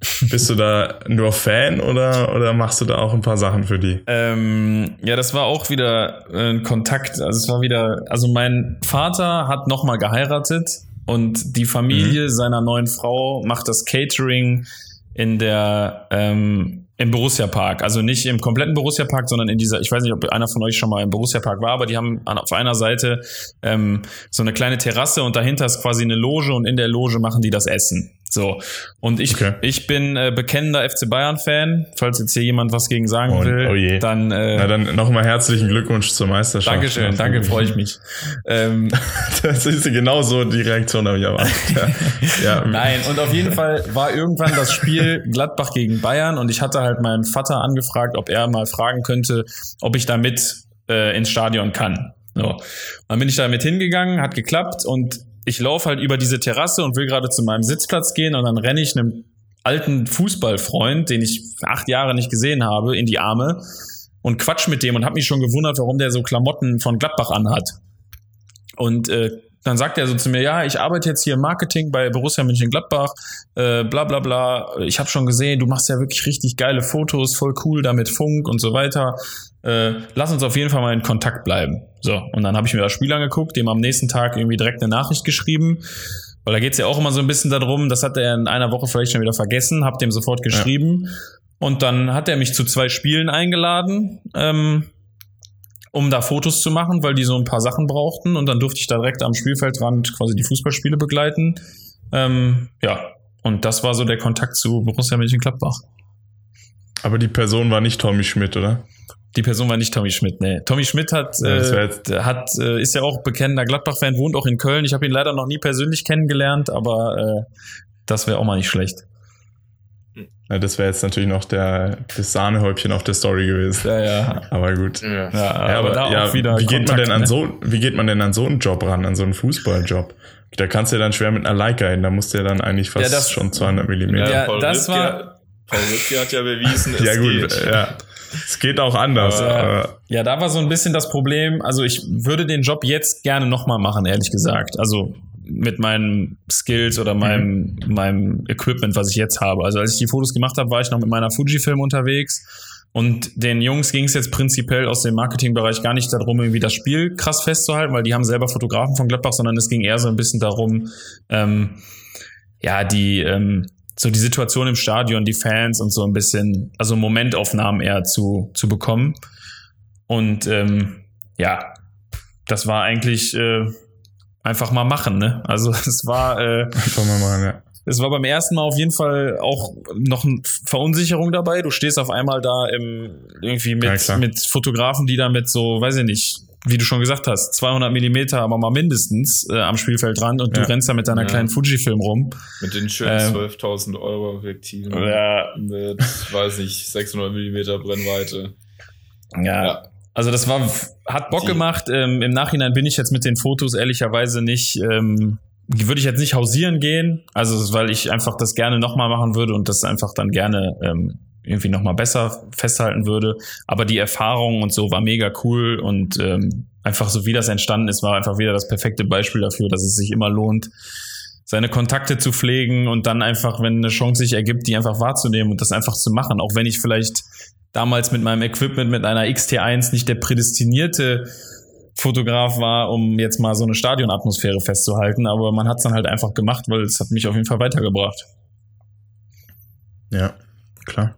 Bist du da nur Fan oder, oder machst du da auch ein paar Sachen für die? Ähm, ja, das war auch wieder äh, ein Kontakt. Also es war wieder, also mein Vater hat nochmal geheiratet und die Familie seiner neuen Frau macht das Catering in der ähm, im Borussia Park. Also nicht im kompletten Borussia Park, sondern in dieser, ich weiß nicht, ob einer von euch schon mal im Borussia Park war, aber die haben an, auf einer Seite ähm, so eine kleine Terrasse und dahinter ist quasi eine Loge und in der Loge machen die das Essen. So. Und ich, Okay. ich bin äh, bekennender FC Bayern-Fan. Falls jetzt hier jemand was gegen sagen Oh, will, oh dann äh, Na dann nochmal herzlichen Glückwunsch zur Meisterschaft. Dankeschön, Ja, danke, freue ich mich. Ähm, Das ist genau so die Reaktion, habe ich erwartet. Ja. ja. nein, und auf jeden Fall war irgendwann das Spiel Gladbach gegen Bayern und ich hatte halt meinen Vater angefragt, ob er mal fragen könnte, ob ich da mit äh, ins Stadion kann. So. Dann bin ich da mit hingegangen, hat geklappt und ich laufe halt über diese Terrasse und will gerade zu meinem Sitzplatz gehen und dann renne ich einem alten Fußballfreund, den ich acht Jahre nicht gesehen habe, in die Arme und quatsch mit dem und habe mich schon gewundert, warum der so Klamotten von Gladbach anhat. Und äh, dann sagt er so zu mir, ja, ich arbeite jetzt hier im Marketing bei Borussia Mönchengladbach, äh, bla bla bla. Ich habe schon gesehen, du machst ja wirklich richtig geile Fotos, voll cool da mit Funk und so weiter. Äh, lass uns auf jeden Fall mal in Kontakt bleiben. So, und dann habe ich mir das Spiel angeguckt, dem am nächsten Tag irgendwie direkt eine Nachricht geschrieben. Weil da geht's ja auch immer so ein bisschen darum, das hat er in einer Woche vielleicht schon wieder vergessen, hab dem sofort geschrieben. Und dann hat er mich zu zwei Spielen eingeladen. Ähm, um da Fotos zu machen, weil die so ein paar Sachen brauchten. Und dann durfte ich da direkt am Spielfeldrand quasi die Fußballspiele begleiten. Ähm, ja, und das war so der Kontakt zu Borussia Mönchengladbach. Aber die Person war nicht Tommy Schmidt, oder? Die Person war nicht Tommy Schmidt, nee. Tommy Schmidt hat, äh, hat äh, ist ja auch bekennender Gladbach-Fan, wohnt auch in Köln. Ich habe ihn leider noch nie persönlich kennengelernt, aber äh, das wäre auch mal nicht schlecht. Ja, das wäre jetzt natürlich noch der, das Sahnehäubchen auf der Story gewesen. Ja, ja. Aber gut. Ja. Ja, aber, aber da ja, auch wieder wie geht man Kontakt, denn an ne? so, wie geht man denn an so einen Job ran, an so einen Fußballjob? Da kannst du ja dann schwer mit einer Leica hin, da musst du ja dann eigentlich fast Ja, das- schon 200 Millimeter. Ja, Paul das war- Paul Rüttger hat ja bewiesen, es Ja, gut, geht. ja. Es geht auch anders. Ja. aber- Ja, da war so ein bisschen das Problem. Also ich würde den Job jetzt gerne nochmal machen, ehrlich gesagt. Also mit meinen Skills oder meinem, meinem Equipment, was ich jetzt habe. Also als ich die Fotos gemacht habe, war ich noch mit meiner Fujifilm unterwegs. Und den Jungs ging es jetzt prinzipiell aus dem Marketingbereich gar nicht darum, irgendwie das Spiel krass festzuhalten, weil die haben selber Fotografen von Gladbach, sondern es ging eher so ein bisschen darum, ähm, ja, die, ähm, so die Situation im Stadion, die Fans und so ein bisschen, also Momentaufnahmen eher zu, zu bekommen. Und ähm, ja, das war eigentlich äh, einfach mal machen, ne? Also es war äh, Einfach mal machen, ja. es war beim ersten Mal auf jeden Fall auch noch eine Verunsicherung dabei. Du stehst auf einmal da im, irgendwie Ja, mit, klar. mit Fotografen, die da mit so, weiß ich nicht, wie du schon gesagt hast, 200 Millimeter, aber mal mindestens äh, am Spielfeldrand und Ja. du rennst da mit deiner Ja. kleinen Fujifilm rum. Mit den schönen Ähm, 12.000 Euro Objektiven. Ja. Mit, weiß nicht, 600 Millimeter Brennweite. Ja. Ja. Also das war, hat Bock gemacht. Ähm, Im Nachhinein bin ich jetzt mit den Fotos ehrlicherweise nicht, ähm, würde ich jetzt nicht hausieren gehen. Also weil ich einfach das gerne nochmal machen würde und das einfach dann gerne ähm, irgendwie nochmal besser festhalten würde. Aber die Erfahrung und so war mega cool und ähm, einfach so wie das entstanden ist, war einfach wieder das perfekte Beispiel dafür, dass es sich immer lohnt, seine Kontakte zu pflegen und dann einfach, wenn eine Chance sich ergibt, die einfach wahrzunehmen und das einfach zu machen. Auch wenn ich vielleicht damals mit meinem Equipment mit einer XT1 nicht der prädestinierte Fotograf war, um jetzt mal so eine Stadionatmosphäre festzuhalten, aber man hat es dann halt einfach gemacht, weil es hat mich auf jeden Fall weitergebracht. Ja, klar.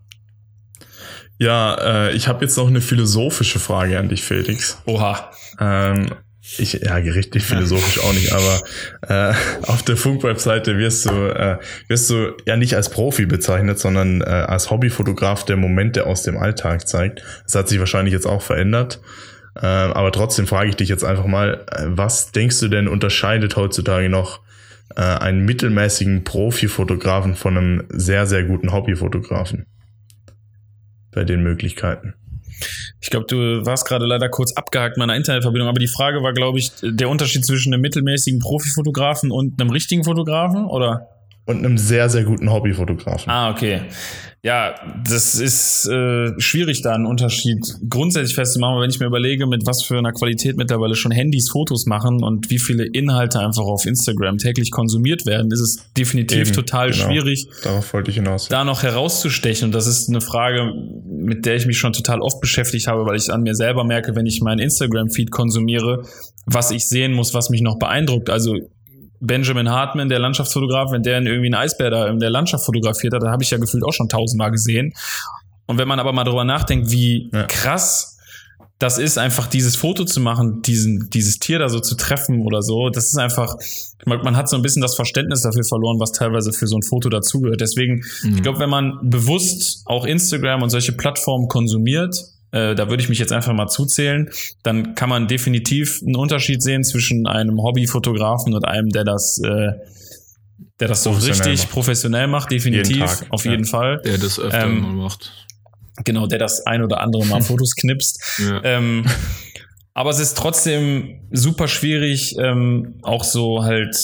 Ja, äh, ich habe jetzt noch eine philosophische Frage an dich, Felix. Oha. Ähm, ich, ja, richtig philosophisch auch nicht, aber äh, auf der Funk-Webseite wirst du, äh, wirst du ja nicht als Profi bezeichnet, sondern äh, als Hobbyfotograf, der Momente aus dem Alltag zeigt. Das hat sich wahrscheinlich jetzt auch verändert. Äh, aber trotzdem frage ich dich jetzt einfach mal, äh, was denkst du denn unterscheidet heutzutage noch äh, einen mittelmäßigen Profifotografen von einem sehr, sehr guten Hobbyfotografen? Bei den Möglichkeiten. Ich glaube, du warst gerade leider kurz abgehakt meiner Internetverbindung, aber die Frage war, glaube ich, der Unterschied zwischen einem mittelmäßigen Profifotografen und einem richtigen Fotografen, oder? Und einem sehr, sehr guten Hobbyfotografen. Ah, okay. Ja, das ist äh, schwierig, da einen Unterschied grundsätzlich festzumachen. Wenn ich mir überlege, mit was für einer Qualität mittlerweile schon Handys Fotos machen und wie viele Inhalte einfach auf Instagram täglich konsumiert werden, ist es definitiv Eben, total genau. schwierig, Darauf wollte ich hinaus. da noch herauszustechen. Und das ist eine Frage, mit der ich mich schon total oft beschäftigt habe, weil ich an mir selber merke, wenn ich meinen Instagram-Feed konsumiere, was ich sehen muss, was mich noch beeindruckt. Also Benjamin Hartman, der Landschaftsfotograf, wenn der irgendwie einen Eisbär da in der Landschaft fotografiert hat, dann habe ich ja gefühlt auch schon tausendmal gesehen. Und wenn man aber mal drüber nachdenkt, wie Ja. krass das ist, einfach dieses Foto zu machen, diesen, dieses Tier da so zu treffen oder so, das ist einfach, man, man hat so ein bisschen das Verständnis dafür verloren, was teilweise für so ein Foto dazugehört. Deswegen, ich glaube, wenn man bewusst auch Instagram und solche Plattformen konsumiert, äh, da würde ich mich jetzt einfach mal zuzählen, dann kann man definitiv einen Unterschied sehen zwischen einem Hobbyfotografen und einem, der das, äh, der das so richtig macht. professionell macht, definitiv, Jeden Tag, auf ja. jeden Fall. Der das öfter Ähm, mal macht. Genau, der das ein oder andere Mal Fotos knipst. Ja. Ähm, aber es ist trotzdem super schwierig, ähm, auch so halt,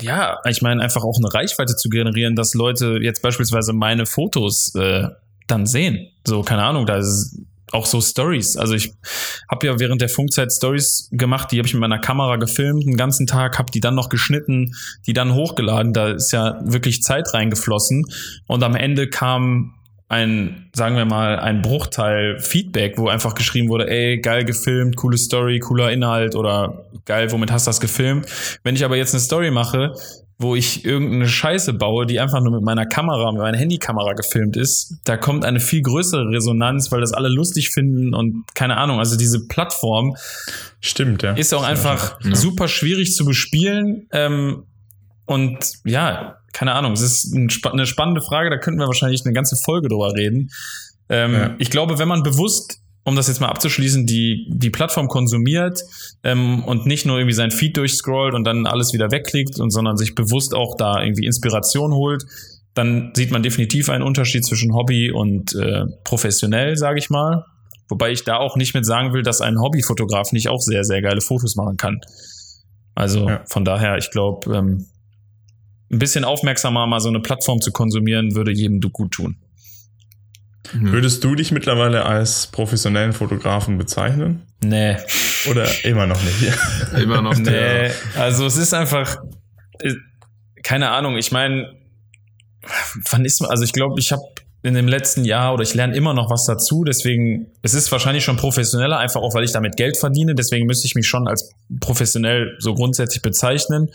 ja, ich meine, einfach auch eine Reichweite zu generieren, dass Leute jetzt beispielsweise meine Fotos äh, dann sehen. So, keine Ahnung, da ist auch so Stories. Also ich habe ja während der Funkzeit Stories gemacht, die habe ich mit meiner Kamera gefilmt, den ganzen Tag, habe die dann noch geschnitten, die dann hochgeladen. Da ist ja wirklich Zeit reingeflossen. Und am Ende kam ein, sagen wir mal, ein Bruchteil Feedback, wo einfach geschrieben wurde, ey, geil gefilmt, coole Story, cooler Inhalt oder geil, womit hast du das gefilmt? Wenn ich aber jetzt eine Story mache, wo ich irgendeine Scheiße baue, die einfach nur mit meiner Kamera, mit meiner Handykamera gefilmt ist, da kommt eine viel größere Resonanz, weil das alle lustig finden und keine Ahnung, also diese Plattform Stimmt, ja. ist auch einfach Ja. super schwierig zu bespielen. Ähm, und ja, keine Ahnung, es ist ein, eine spannende Frage, da könnten wir wahrscheinlich eine ganze Folge drüber reden. Ähm, Ja. Ich glaube, wenn man bewusst, um das jetzt mal abzuschließen, die, die Plattform konsumiert ähm, und nicht nur irgendwie sein Feed durchscrollt und dann alles wieder wegklickt, und, sondern sich bewusst auch da irgendwie Inspiration holt, dann sieht man definitiv einen Unterschied zwischen Hobby und äh, professionell, sage ich mal. Wobei ich da auch nicht mit sagen will, dass ein Hobbyfotograf nicht auch sehr, sehr geile Fotos machen kann. Also Ja. von daher, ich glaube, ähm, ein bisschen aufmerksamer mal so eine Plattform zu konsumieren, würde jedem du gut tun. Würdest du dich mittlerweile als professionellen Fotografen bezeichnen? Nee. Oder immer noch nicht? Immer noch der. Nee, also es ist einfach, äh, keine Ahnung, ich meine, wann ist man, also ich glaube, ich habe in dem letzten Jahr oder ich lerne immer noch was dazu, deswegen, es ist wahrscheinlich schon professioneller, einfach auch, weil ich damit Geld verdiene, deswegen müsste ich mich schon als professionell so grundsätzlich bezeichnen,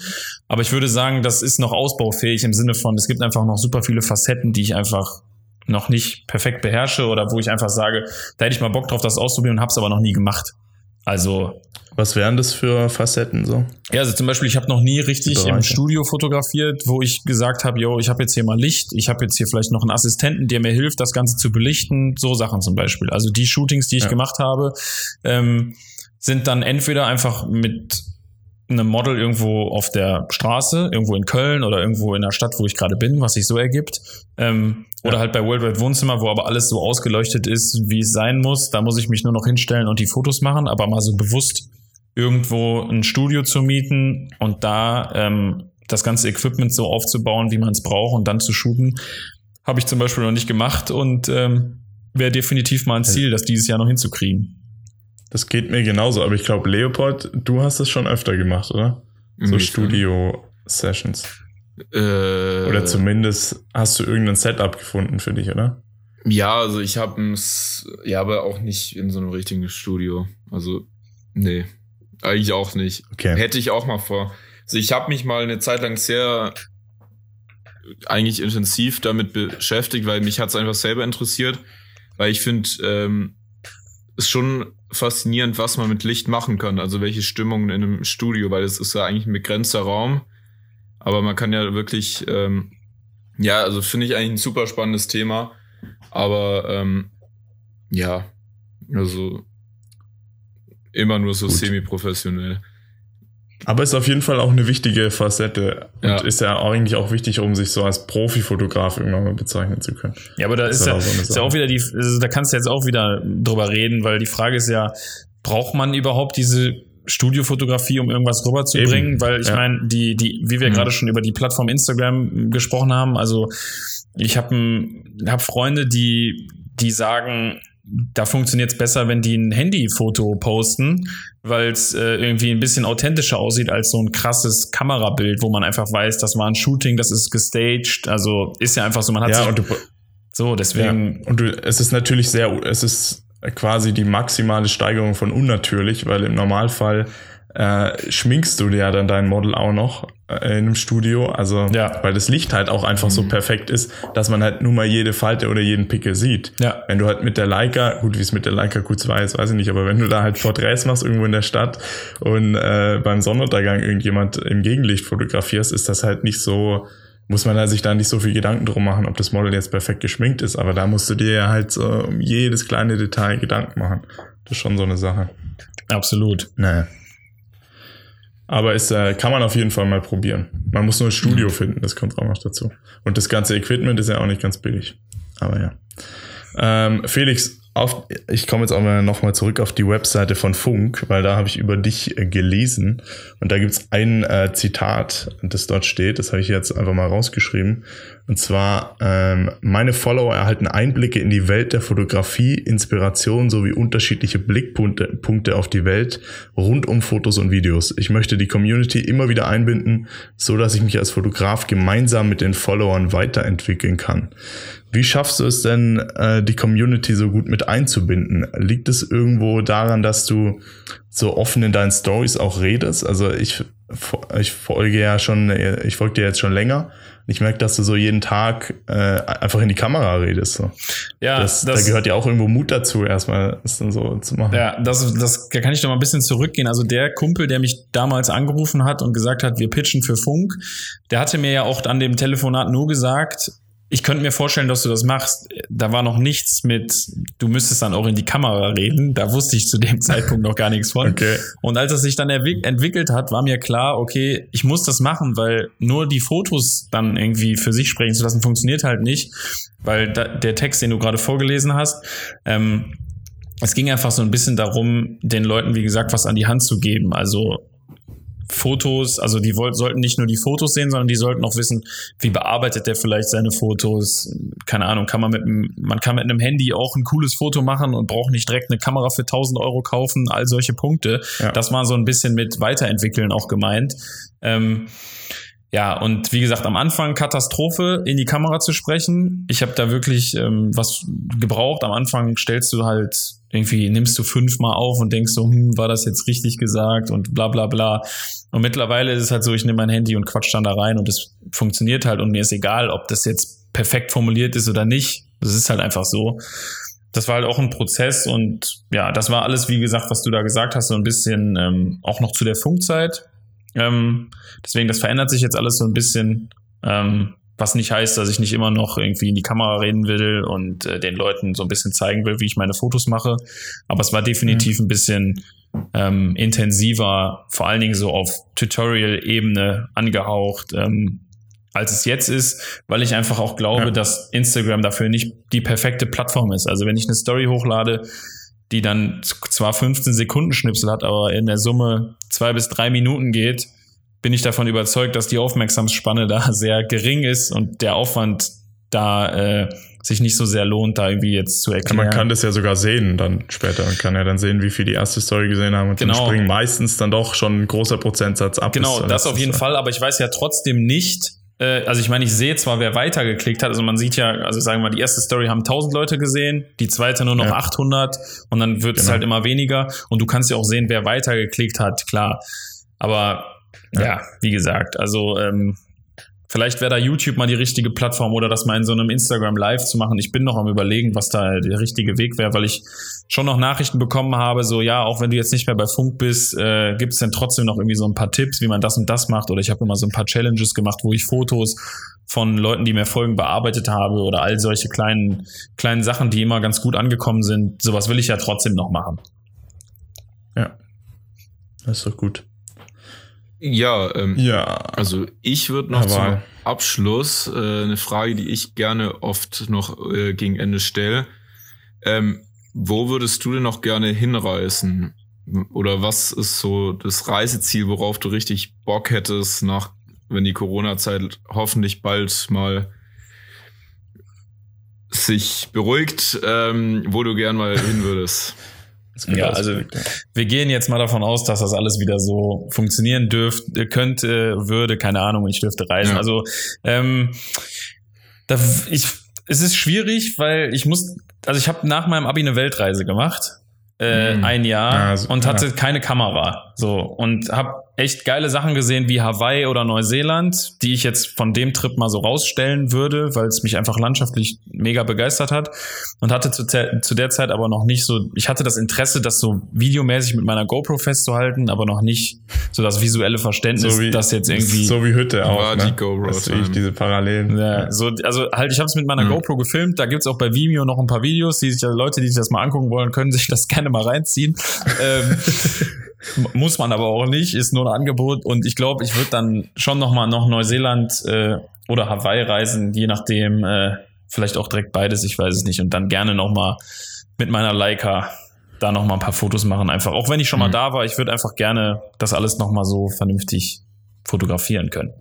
aber ich würde sagen, das ist noch ausbaufähig im Sinne von, es gibt einfach noch super viele Facetten, die ich einfach noch nicht perfekt beherrsche oder wo ich einfach sage, da hätte ich mal Bock drauf, das auszuprobieren und habe es aber noch nie gemacht. Also Was wären das für Facetten so? ja, also zum Beispiel, ich habe noch nie richtig im Studio fotografiert, wo ich gesagt habe, yo, ich habe jetzt hier mal Licht, ich habe jetzt hier vielleicht noch einen Assistenten, der mir hilft, das Ganze zu belichten, so Sachen zum Beispiel. Also die Shootings, die ich Ja. gemacht habe, ähm, sind dann entweder einfach mit einem Model irgendwo auf der Straße, irgendwo in Köln oder irgendwo in der Stadt, wo ich gerade bin, was sich so ergibt. Ähm, Oder halt bei Worldwide Wohnzimmer, wo aber alles so ausgeleuchtet ist, wie es sein muss. Da muss ich mich nur noch hinstellen und die Fotos machen, aber mal so bewusst irgendwo ein Studio zu mieten und da ähm, das ganze Equipment so aufzubauen, wie man es braucht und dann zu shooten, habe ich zum Beispiel noch nicht gemacht und ähm, wäre definitiv mal ein Ziel, das dieses Jahr noch hinzukriegen. Das geht mir genauso, aber ich glaube, Leopold, du hast das schon öfter gemacht, oder? So? Studio-Sessions. Äh, Oder zumindest hast du irgendein Setup gefunden für dich, oder? Ja, also ich habe ja, aber auch nicht in so einem richtigen Studio. Also, nee, eigentlich auch nicht. Okay. Hätte ich auch mal vor. Also ich habe mich mal eine Zeit lang sehr eigentlich intensiv damit beschäftigt, weil mich hat's einfach selber interessiert. Weil ich finde, ähm, ist schon faszinierend, was man mit Licht machen kann. Also welche Stimmungen in einem Studio, weil es ist ja eigentlich ein begrenzter Raum. Aber man kann ja wirklich, ähm, ja, also finde ich eigentlich ein super spannendes Thema. Aber ähm, ja, also immer nur so semi-professionell. Aber ist auf jeden Fall auch eine wichtige Facette und Ja. ist ja eigentlich auch wichtig, um sich so als Profifotograf irgendwann mal bezeichnen zu können. Ja, aber da ist, ist ja, aber so ist ja auch wieder die, also da kannst du jetzt auch wieder drüber reden, weil die Frage ist ja, braucht man überhaupt diese Studiofotografie, um irgendwas rüberzubringen? Eben, Weil ich ja. meine, die, die, wie wir Mhm. gerade schon über die Plattform Instagram gesprochen haben, also ich habe hab Freunde, die, die sagen, da funktioniert es besser, wenn die ein Handyfoto posten, weil es äh, irgendwie ein bisschen authentischer aussieht als so ein krasses Kamerabild, wo man einfach weiß, das war ein Shooting, das ist gestaged. Also ist ja einfach so, man hat Ja, sich und du, so, deswegen. ja, und du, es ist natürlich sehr, es ist quasi die maximale Steigerung von unnatürlich, weil im Normalfall äh, schminkst du dir ja dann dein Model auch noch äh, in einem Studio, also Ja. weil das Licht halt auch einfach so perfekt ist, dass man halt nur mal jede Falte oder jeden Pickel sieht. Ja. Wenn du halt mit der Leica, gut, wie es mit der Leica Q2 ist, weiß ich nicht, aber wenn du da halt Porträts machst irgendwo in der Stadt und äh, beim Sonnenuntergang irgendjemand im Gegenlicht fotografierst, ist das halt nicht so, muss man da sich da nicht so viel Gedanken drum machen, ob das Model jetzt perfekt geschminkt ist, aber da musst du dir ja halt so um jedes kleine Detail Gedanken machen. Das ist schon so eine Sache. Absolut. Naja. Aber ist, äh, kann man auf jeden Fall mal probieren. Man muss nur ein Studio finden, das kommt auch noch dazu. Und das ganze Equipment ist ja auch nicht ganz billig. Aber ja. Ähm, Felix, auf, ich komme jetzt auch mal nochmal zurück auf die Webseite von Funk, weil da habe ich über dich äh, gelesen. Und da gibt's ein äh, Zitat, das dort steht, das habe ich jetzt einfach mal rausgeschrieben. Und zwar, ähm, meine Follower erhalten Einblicke in die Welt der Fotografie, Inspiration sowie unterschiedliche Blickpunkte Punkte auf die Welt rund um Fotos und Videos. Ich möchte die Community immer wieder einbinden, so dass ich mich als Fotograf gemeinsam mit den Followern weiterentwickeln kann. Wie schaffst du es denn, äh, die Community so gut mit einzubinden? Liegt es irgendwo daran, dass du so offen in deinen Stories auch redest? Also ich, ich folge ja schon, ich folge dir jetzt schon länger. Ich merke, dass du so jeden Tag äh, einfach in die Kamera redest. So. Ja, Das, da gehört ja auch irgendwo Mut dazu, erstmal das dann so zu machen. Ja, das, das da kann ich noch mal ein bisschen zurückgehen. Also der Kumpel, der mich damals angerufen hat und gesagt hat, wir pitchen für Funk, der hatte mir ja auch an dem Telefonat nur gesagt, ich könnte mir vorstellen, dass du das machst. Da war noch nichts mit, du müsstest dann auch in die Kamera reden. Da wusste ich zu dem Zeitpunkt noch gar nichts von. Okay. Und als es sich dann entwickelt hat, war mir klar, okay, ich muss das machen, weil nur die Fotos dann irgendwie für sich sprechen zu lassen, funktioniert halt nicht. Weil da, der Text, den du gerade vorgelesen hast, ähm, es ging einfach so ein bisschen darum, den Leuten, wie gesagt, was an die Hand zu geben. Also Fotos, also die wollten, sollten nicht nur die Fotos sehen, sondern die sollten auch wissen, wie bearbeitet der vielleicht seine Fotos. Keine Ahnung, kann man mit einem, man kann mit einem Handy auch ein cooles Foto machen und braucht nicht direkt eine Kamera für 1000 Euro kaufen, all solche Punkte. Ja. Das war so ein bisschen mit Weiterentwickeln auch gemeint. Ähm, ja, und wie gesagt, am Anfang Katastrophe, in die Kamera zu sprechen. Ich habe da wirklich ähm, was gebraucht. Am Anfang stellst du halt irgendwie, nimmst du fünfmal auf und denkst so, hm, war das jetzt richtig gesagt und bla bla bla. Und mittlerweile ist es halt so, ich nehme mein Handy und quatsch dann da rein und es funktioniert halt und mir ist egal, ob das jetzt perfekt formuliert ist oder nicht. Das ist halt einfach so. Das war halt auch ein Prozess und ja, das war alles, wie gesagt, was du da gesagt hast, so ein bisschen ähm, auch noch zu der Funkzeit. Ähm, deswegen, das verändert sich jetzt alles so ein bisschen. Ähm, was nicht heißt, dass ich nicht immer noch irgendwie in die Kamera reden will und äh, den Leuten so ein bisschen zeigen will, wie ich meine Fotos mache. Aber es war definitiv mhm. ein bisschen ähm, intensiver, vor allen Dingen so auf Tutorial-Ebene angehaucht, ähm, als es jetzt ist, weil ich einfach auch glaube, ja. dass Instagram dafür nicht die perfekte Plattform ist. Also wenn ich eine Story hochlade, die dann zwar 15 Sekunden Schnipsel hat, aber in der Summe zwei bis drei Minuten geht, bin ich davon überzeugt, dass die Aufmerksamsspanne da sehr gering ist und der Aufwand da äh, sich nicht so sehr lohnt, da irgendwie jetzt zu erklären. Ja, man kann das ja sogar sehen dann später. Man kann ja dann sehen, wie viel die erste Story gesehen haben und genau. dann springen meistens dann doch schon ein großer Prozentsatz ab. Genau, das auf jeden Fall, aber ich weiß ja trotzdem nicht, äh, also ich meine, ich sehe zwar, wer weitergeklickt hat, also man sieht ja, also sagen wir mal, die erste Story haben 1000 Leute gesehen, die zweite nur noch ja. 800 und dann wird genau. es halt immer weniger und du kannst ja auch sehen, wer weitergeklickt hat, klar. Aber ja, ja wie gesagt, also ähm, Vielleicht wäre da YouTube mal die richtige Plattform oder das mal in so einem Instagram Live zu machen. Ich bin noch am überlegen, was da der richtige Weg wäre, weil ich schon noch Nachrichten bekommen habe, so ja, auch wenn du jetzt nicht mehr bei Funk bist, äh, gibt es denn trotzdem noch irgendwie so ein paar Tipps, wie man das und das macht. Oder ich habe immer so ein paar Challenges gemacht, wo ich Fotos von Leuten, die mir folgen, bearbeitet habe oder all solche kleinen, kleinen Sachen, die immer ganz gut angekommen sind. Sowas will ich ja trotzdem noch machen. Ja. Das ist doch gut. Ja, ähm, ja. Also ich würde noch Aber zum Abschluss äh, eine Frage, die ich gerne oft noch äh, gegen Ende stelle. Ähm, wo würdest du denn noch gerne hinreisen? Oder was ist so das Reiseziel, worauf du richtig Bock hättest, nach, wenn die Corona-Zeit hoffentlich bald mal sich beruhigt, ähm, wo du gern mal hin würdest? Ja, also wir gehen jetzt mal davon aus, dass das alles wieder so funktionieren dürfte, könnte, würde, keine Ahnung, ich dürfte reisen. Ja. Also ähm, da, ich, es ist schwierig, weil ich muss, also ich habe nach meinem Abi eine Weltreise gemacht, äh, mhm. ein Jahr ja, also, und hatte keine Kamera, so und habe echt geile Sachen gesehen wie Hawaii oder Neuseeland, die ich jetzt von dem Trip mal so rausstellen würde, weil es mich einfach landschaftlich mega begeistert hat und hatte zu, zu der Zeit aber noch nicht so, ich hatte das Interesse, das so videomäßig mit meiner GoPro festzuhalten, aber noch nicht so das visuelle Verständnis, so wie, dass jetzt irgendwie so wie Hütte auch, war ne? die GoPro, das ich diese Parallelen. Ja, so also halt, ich habe es mit meiner mhm. GoPro gefilmt, da gibt's auch bei Vimeo noch ein paar Videos, die sich also Leute, die sich das mal angucken wollen, können sich das gerne mal reinziehen. ähm, Muss man aber auch nicht, ist nur ein Angebot. Und ich glaube, ich würde dann schon nochmal noch Neuseeland äh, oder Hawaii reisen, je nachdem, äh, vielleicht auch direkt beides, ich weiß es nicht. Und dann gerne nochmal mit meiner Leica da nochmal ein paar Fotos machen. Einfach, auch wenn ich schon mal mhm. da war, ich würde einfach gerne das alles nochmal so vernünftig fotografieren können.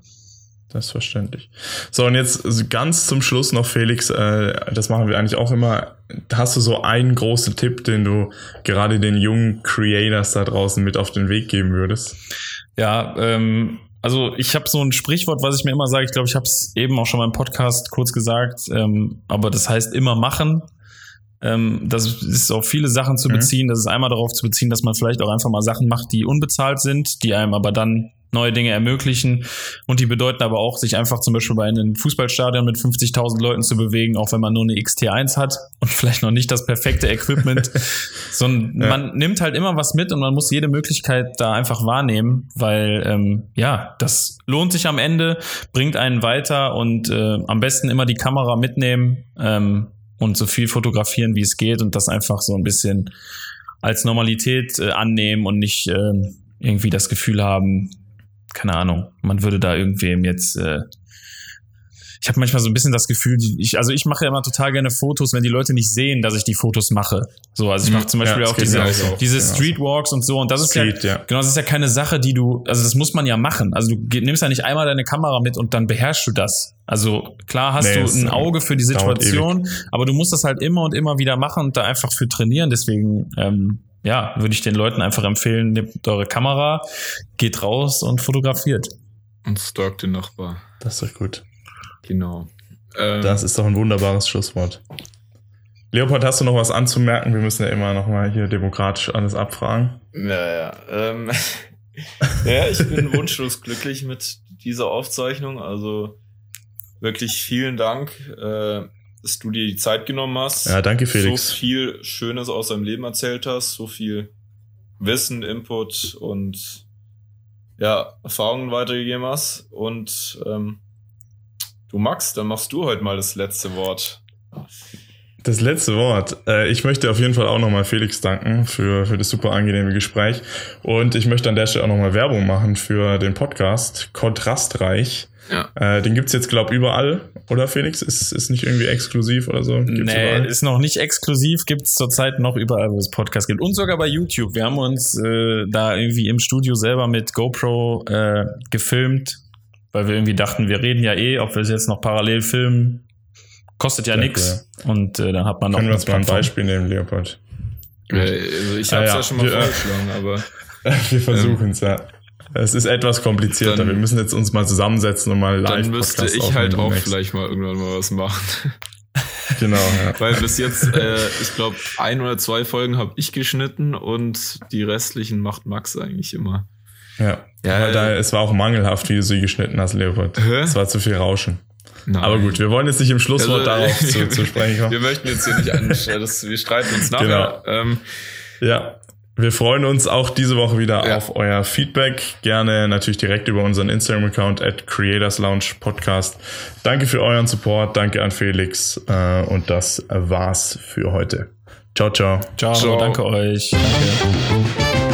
Das ist verständlich. So, und jetzt ganz zum Schluss noch, Felix, äh, das machen wir eigentlich auch immer. Hast du so einen großen Tipp, den du gerade den jungen Creators da draußen mit auf den Weg geben würdest? Ja, ähm, also ich habe so ein Sprichwort, was ich mir immer sage, ich glaube, ich habe es eben auch schon mal im Podcast kurz gesagt, ähm, aber das heißt immer machen. Ähm, das ist auf viele Sachen zu mhm. beziehen. Das ist einmal darauf zu beziehen, dass man vielleicht auch einfach mal Sachen macht, die unbezahlt sind, die einem aber dann neue Dinge ermöglichen. Und die bedeuten aber auch, sich einfach zum Beispiel bei einem Fußballstadion mit 50.000 Leuten zu bewegen, auch wenn man nur eine XT1 hat und vielleicht noch nicht das perfekte Equipment. sondern ja. man nimmt halt immer was mit und man muss jede Möglichkeit da einfach wahrnehmen, weil ähm, ja, das lohnt sich am Ende, bringt einen weiter und äh, am besten immer die Kamera mitnehmen ähm, und so viel fotografieren, wie es geht und das einfach so ein bisschen als Normalität äh, annehmen und nicht äh, irgendwie das Gefühl haben, keine Ahnung, man würde da irgendwem jetzt äh, ich habe manchmal so ein bisschen das Gefühl, ich, also ich mache ja immer total gerne Fotos, wenn die Leute nicht sehen, dass ich die Fotos mache. So, also ich mache zum Beispiel ja, auch diese, auch diese Streetwalks und so. Und das Street, ist ja, ja, genau, das ist ja keine Sache, die du, also das muss man ja machen. Also du nimmst ja nicht einmal deine Kamera mit und dann beherrschst du das. Also klar hast nee, du ein Auge für die Situation, aber du musst das halt immer und immer wieder machen und da einfach für trainieren. Deswegen ähm, ja, würde ich den Leuten einfach empfehlen, nehmt eure Kamera, geht raus und fotografiert. Und stalkt den Nachbar. Das ist doch gut. Genau. Ähm, das ist doch ein wunderbares Schlusswort. Leopold, hast du noch was anzumerken? Wir müssen ja immer noch mal hier demokratisch alles abfragen. Ja, ja. Ähm, ja, ich bin wunschlos glücklich mit dieser Aufzeichnung. Also wirklich vielen Dank. Äh, dass du dir die Zeit genommen hast. Ja, danke, Felix. So viel Schönes aus deinem Leben erzählt hast, so viel Wissen, Input und ja, Erfahrungen weitergegeben hast. Und ähm, du Max, dann machst du heute mal das letzte Wort. Das letzte Wort. Äh, ich möchte auf jeden Fall auch nochmal Felix danken für, für das super angenehme Gespräch. Und ich möchte an der Stelle auch nochmal Werbung machen für den Podcast Kontrastreich. Ja. Äh, den gibt's jetzt, glaube überall, oder Felix? Ist, ist nicht irgendwie exklusiv oder so? Gibt's nee, überall? ist noch nicht exklusiv, gibt's zurzeit noch überall, wo es Podcasts gibt. Und sogar bei YouTube. Wir haben uns äh, da irgendwie im Studio selber mit GoPro äh, gefilmt, weil wir irgendwie dachten, wir reden ja eh, ob wir es jetzt noch parallel filmen, kostet ja Ja, nichts. Und äh, dann hat man noch Können wir uns mal ein. Beispiel nehmen, Leopold? Äh, Also ich Ah, hab's ja, ja. schon mal äh, vorgeschlagen, aber Wir versuchen es, ja. Es ist etwas komplizierter. Dann- wir müssen jetzt uns mal zusammensetzen und mal live dann müsste ich halt auch demnächst. vielleicht mal irgendwann mal was machen. Genau, ja. Weil bis jetzt, äh, ich glaube, ein oder zwei Folgen habe ich geschnitten und die restlichen macht Max eigentlich immer. ja. Ja, Weil da, äh, es war auch mangelhaft, wie du sie geschnitten hast, Leopold. Hä? Es war zu viel Rauschen. Nein. Aber gut, wir wollen jetzt nicht im Schlusswort Also, darauf zu, zu sprechen kommen. Wir möchten jetzt hier nicht anstellen, das, wir streiten uns nachher. Ähm, Ja. Wir freuen uns auch diese Woche wieder Ja. auf euer Feedback. Gerne natürlich direkt über unseren Instagram-Account at Creators Lounge Podcast. Danke für euren Support. Danke an Felix. Äh, Und das war's für heute. Ciao, ciao. Ciao, Ciao. danke euch. Danke.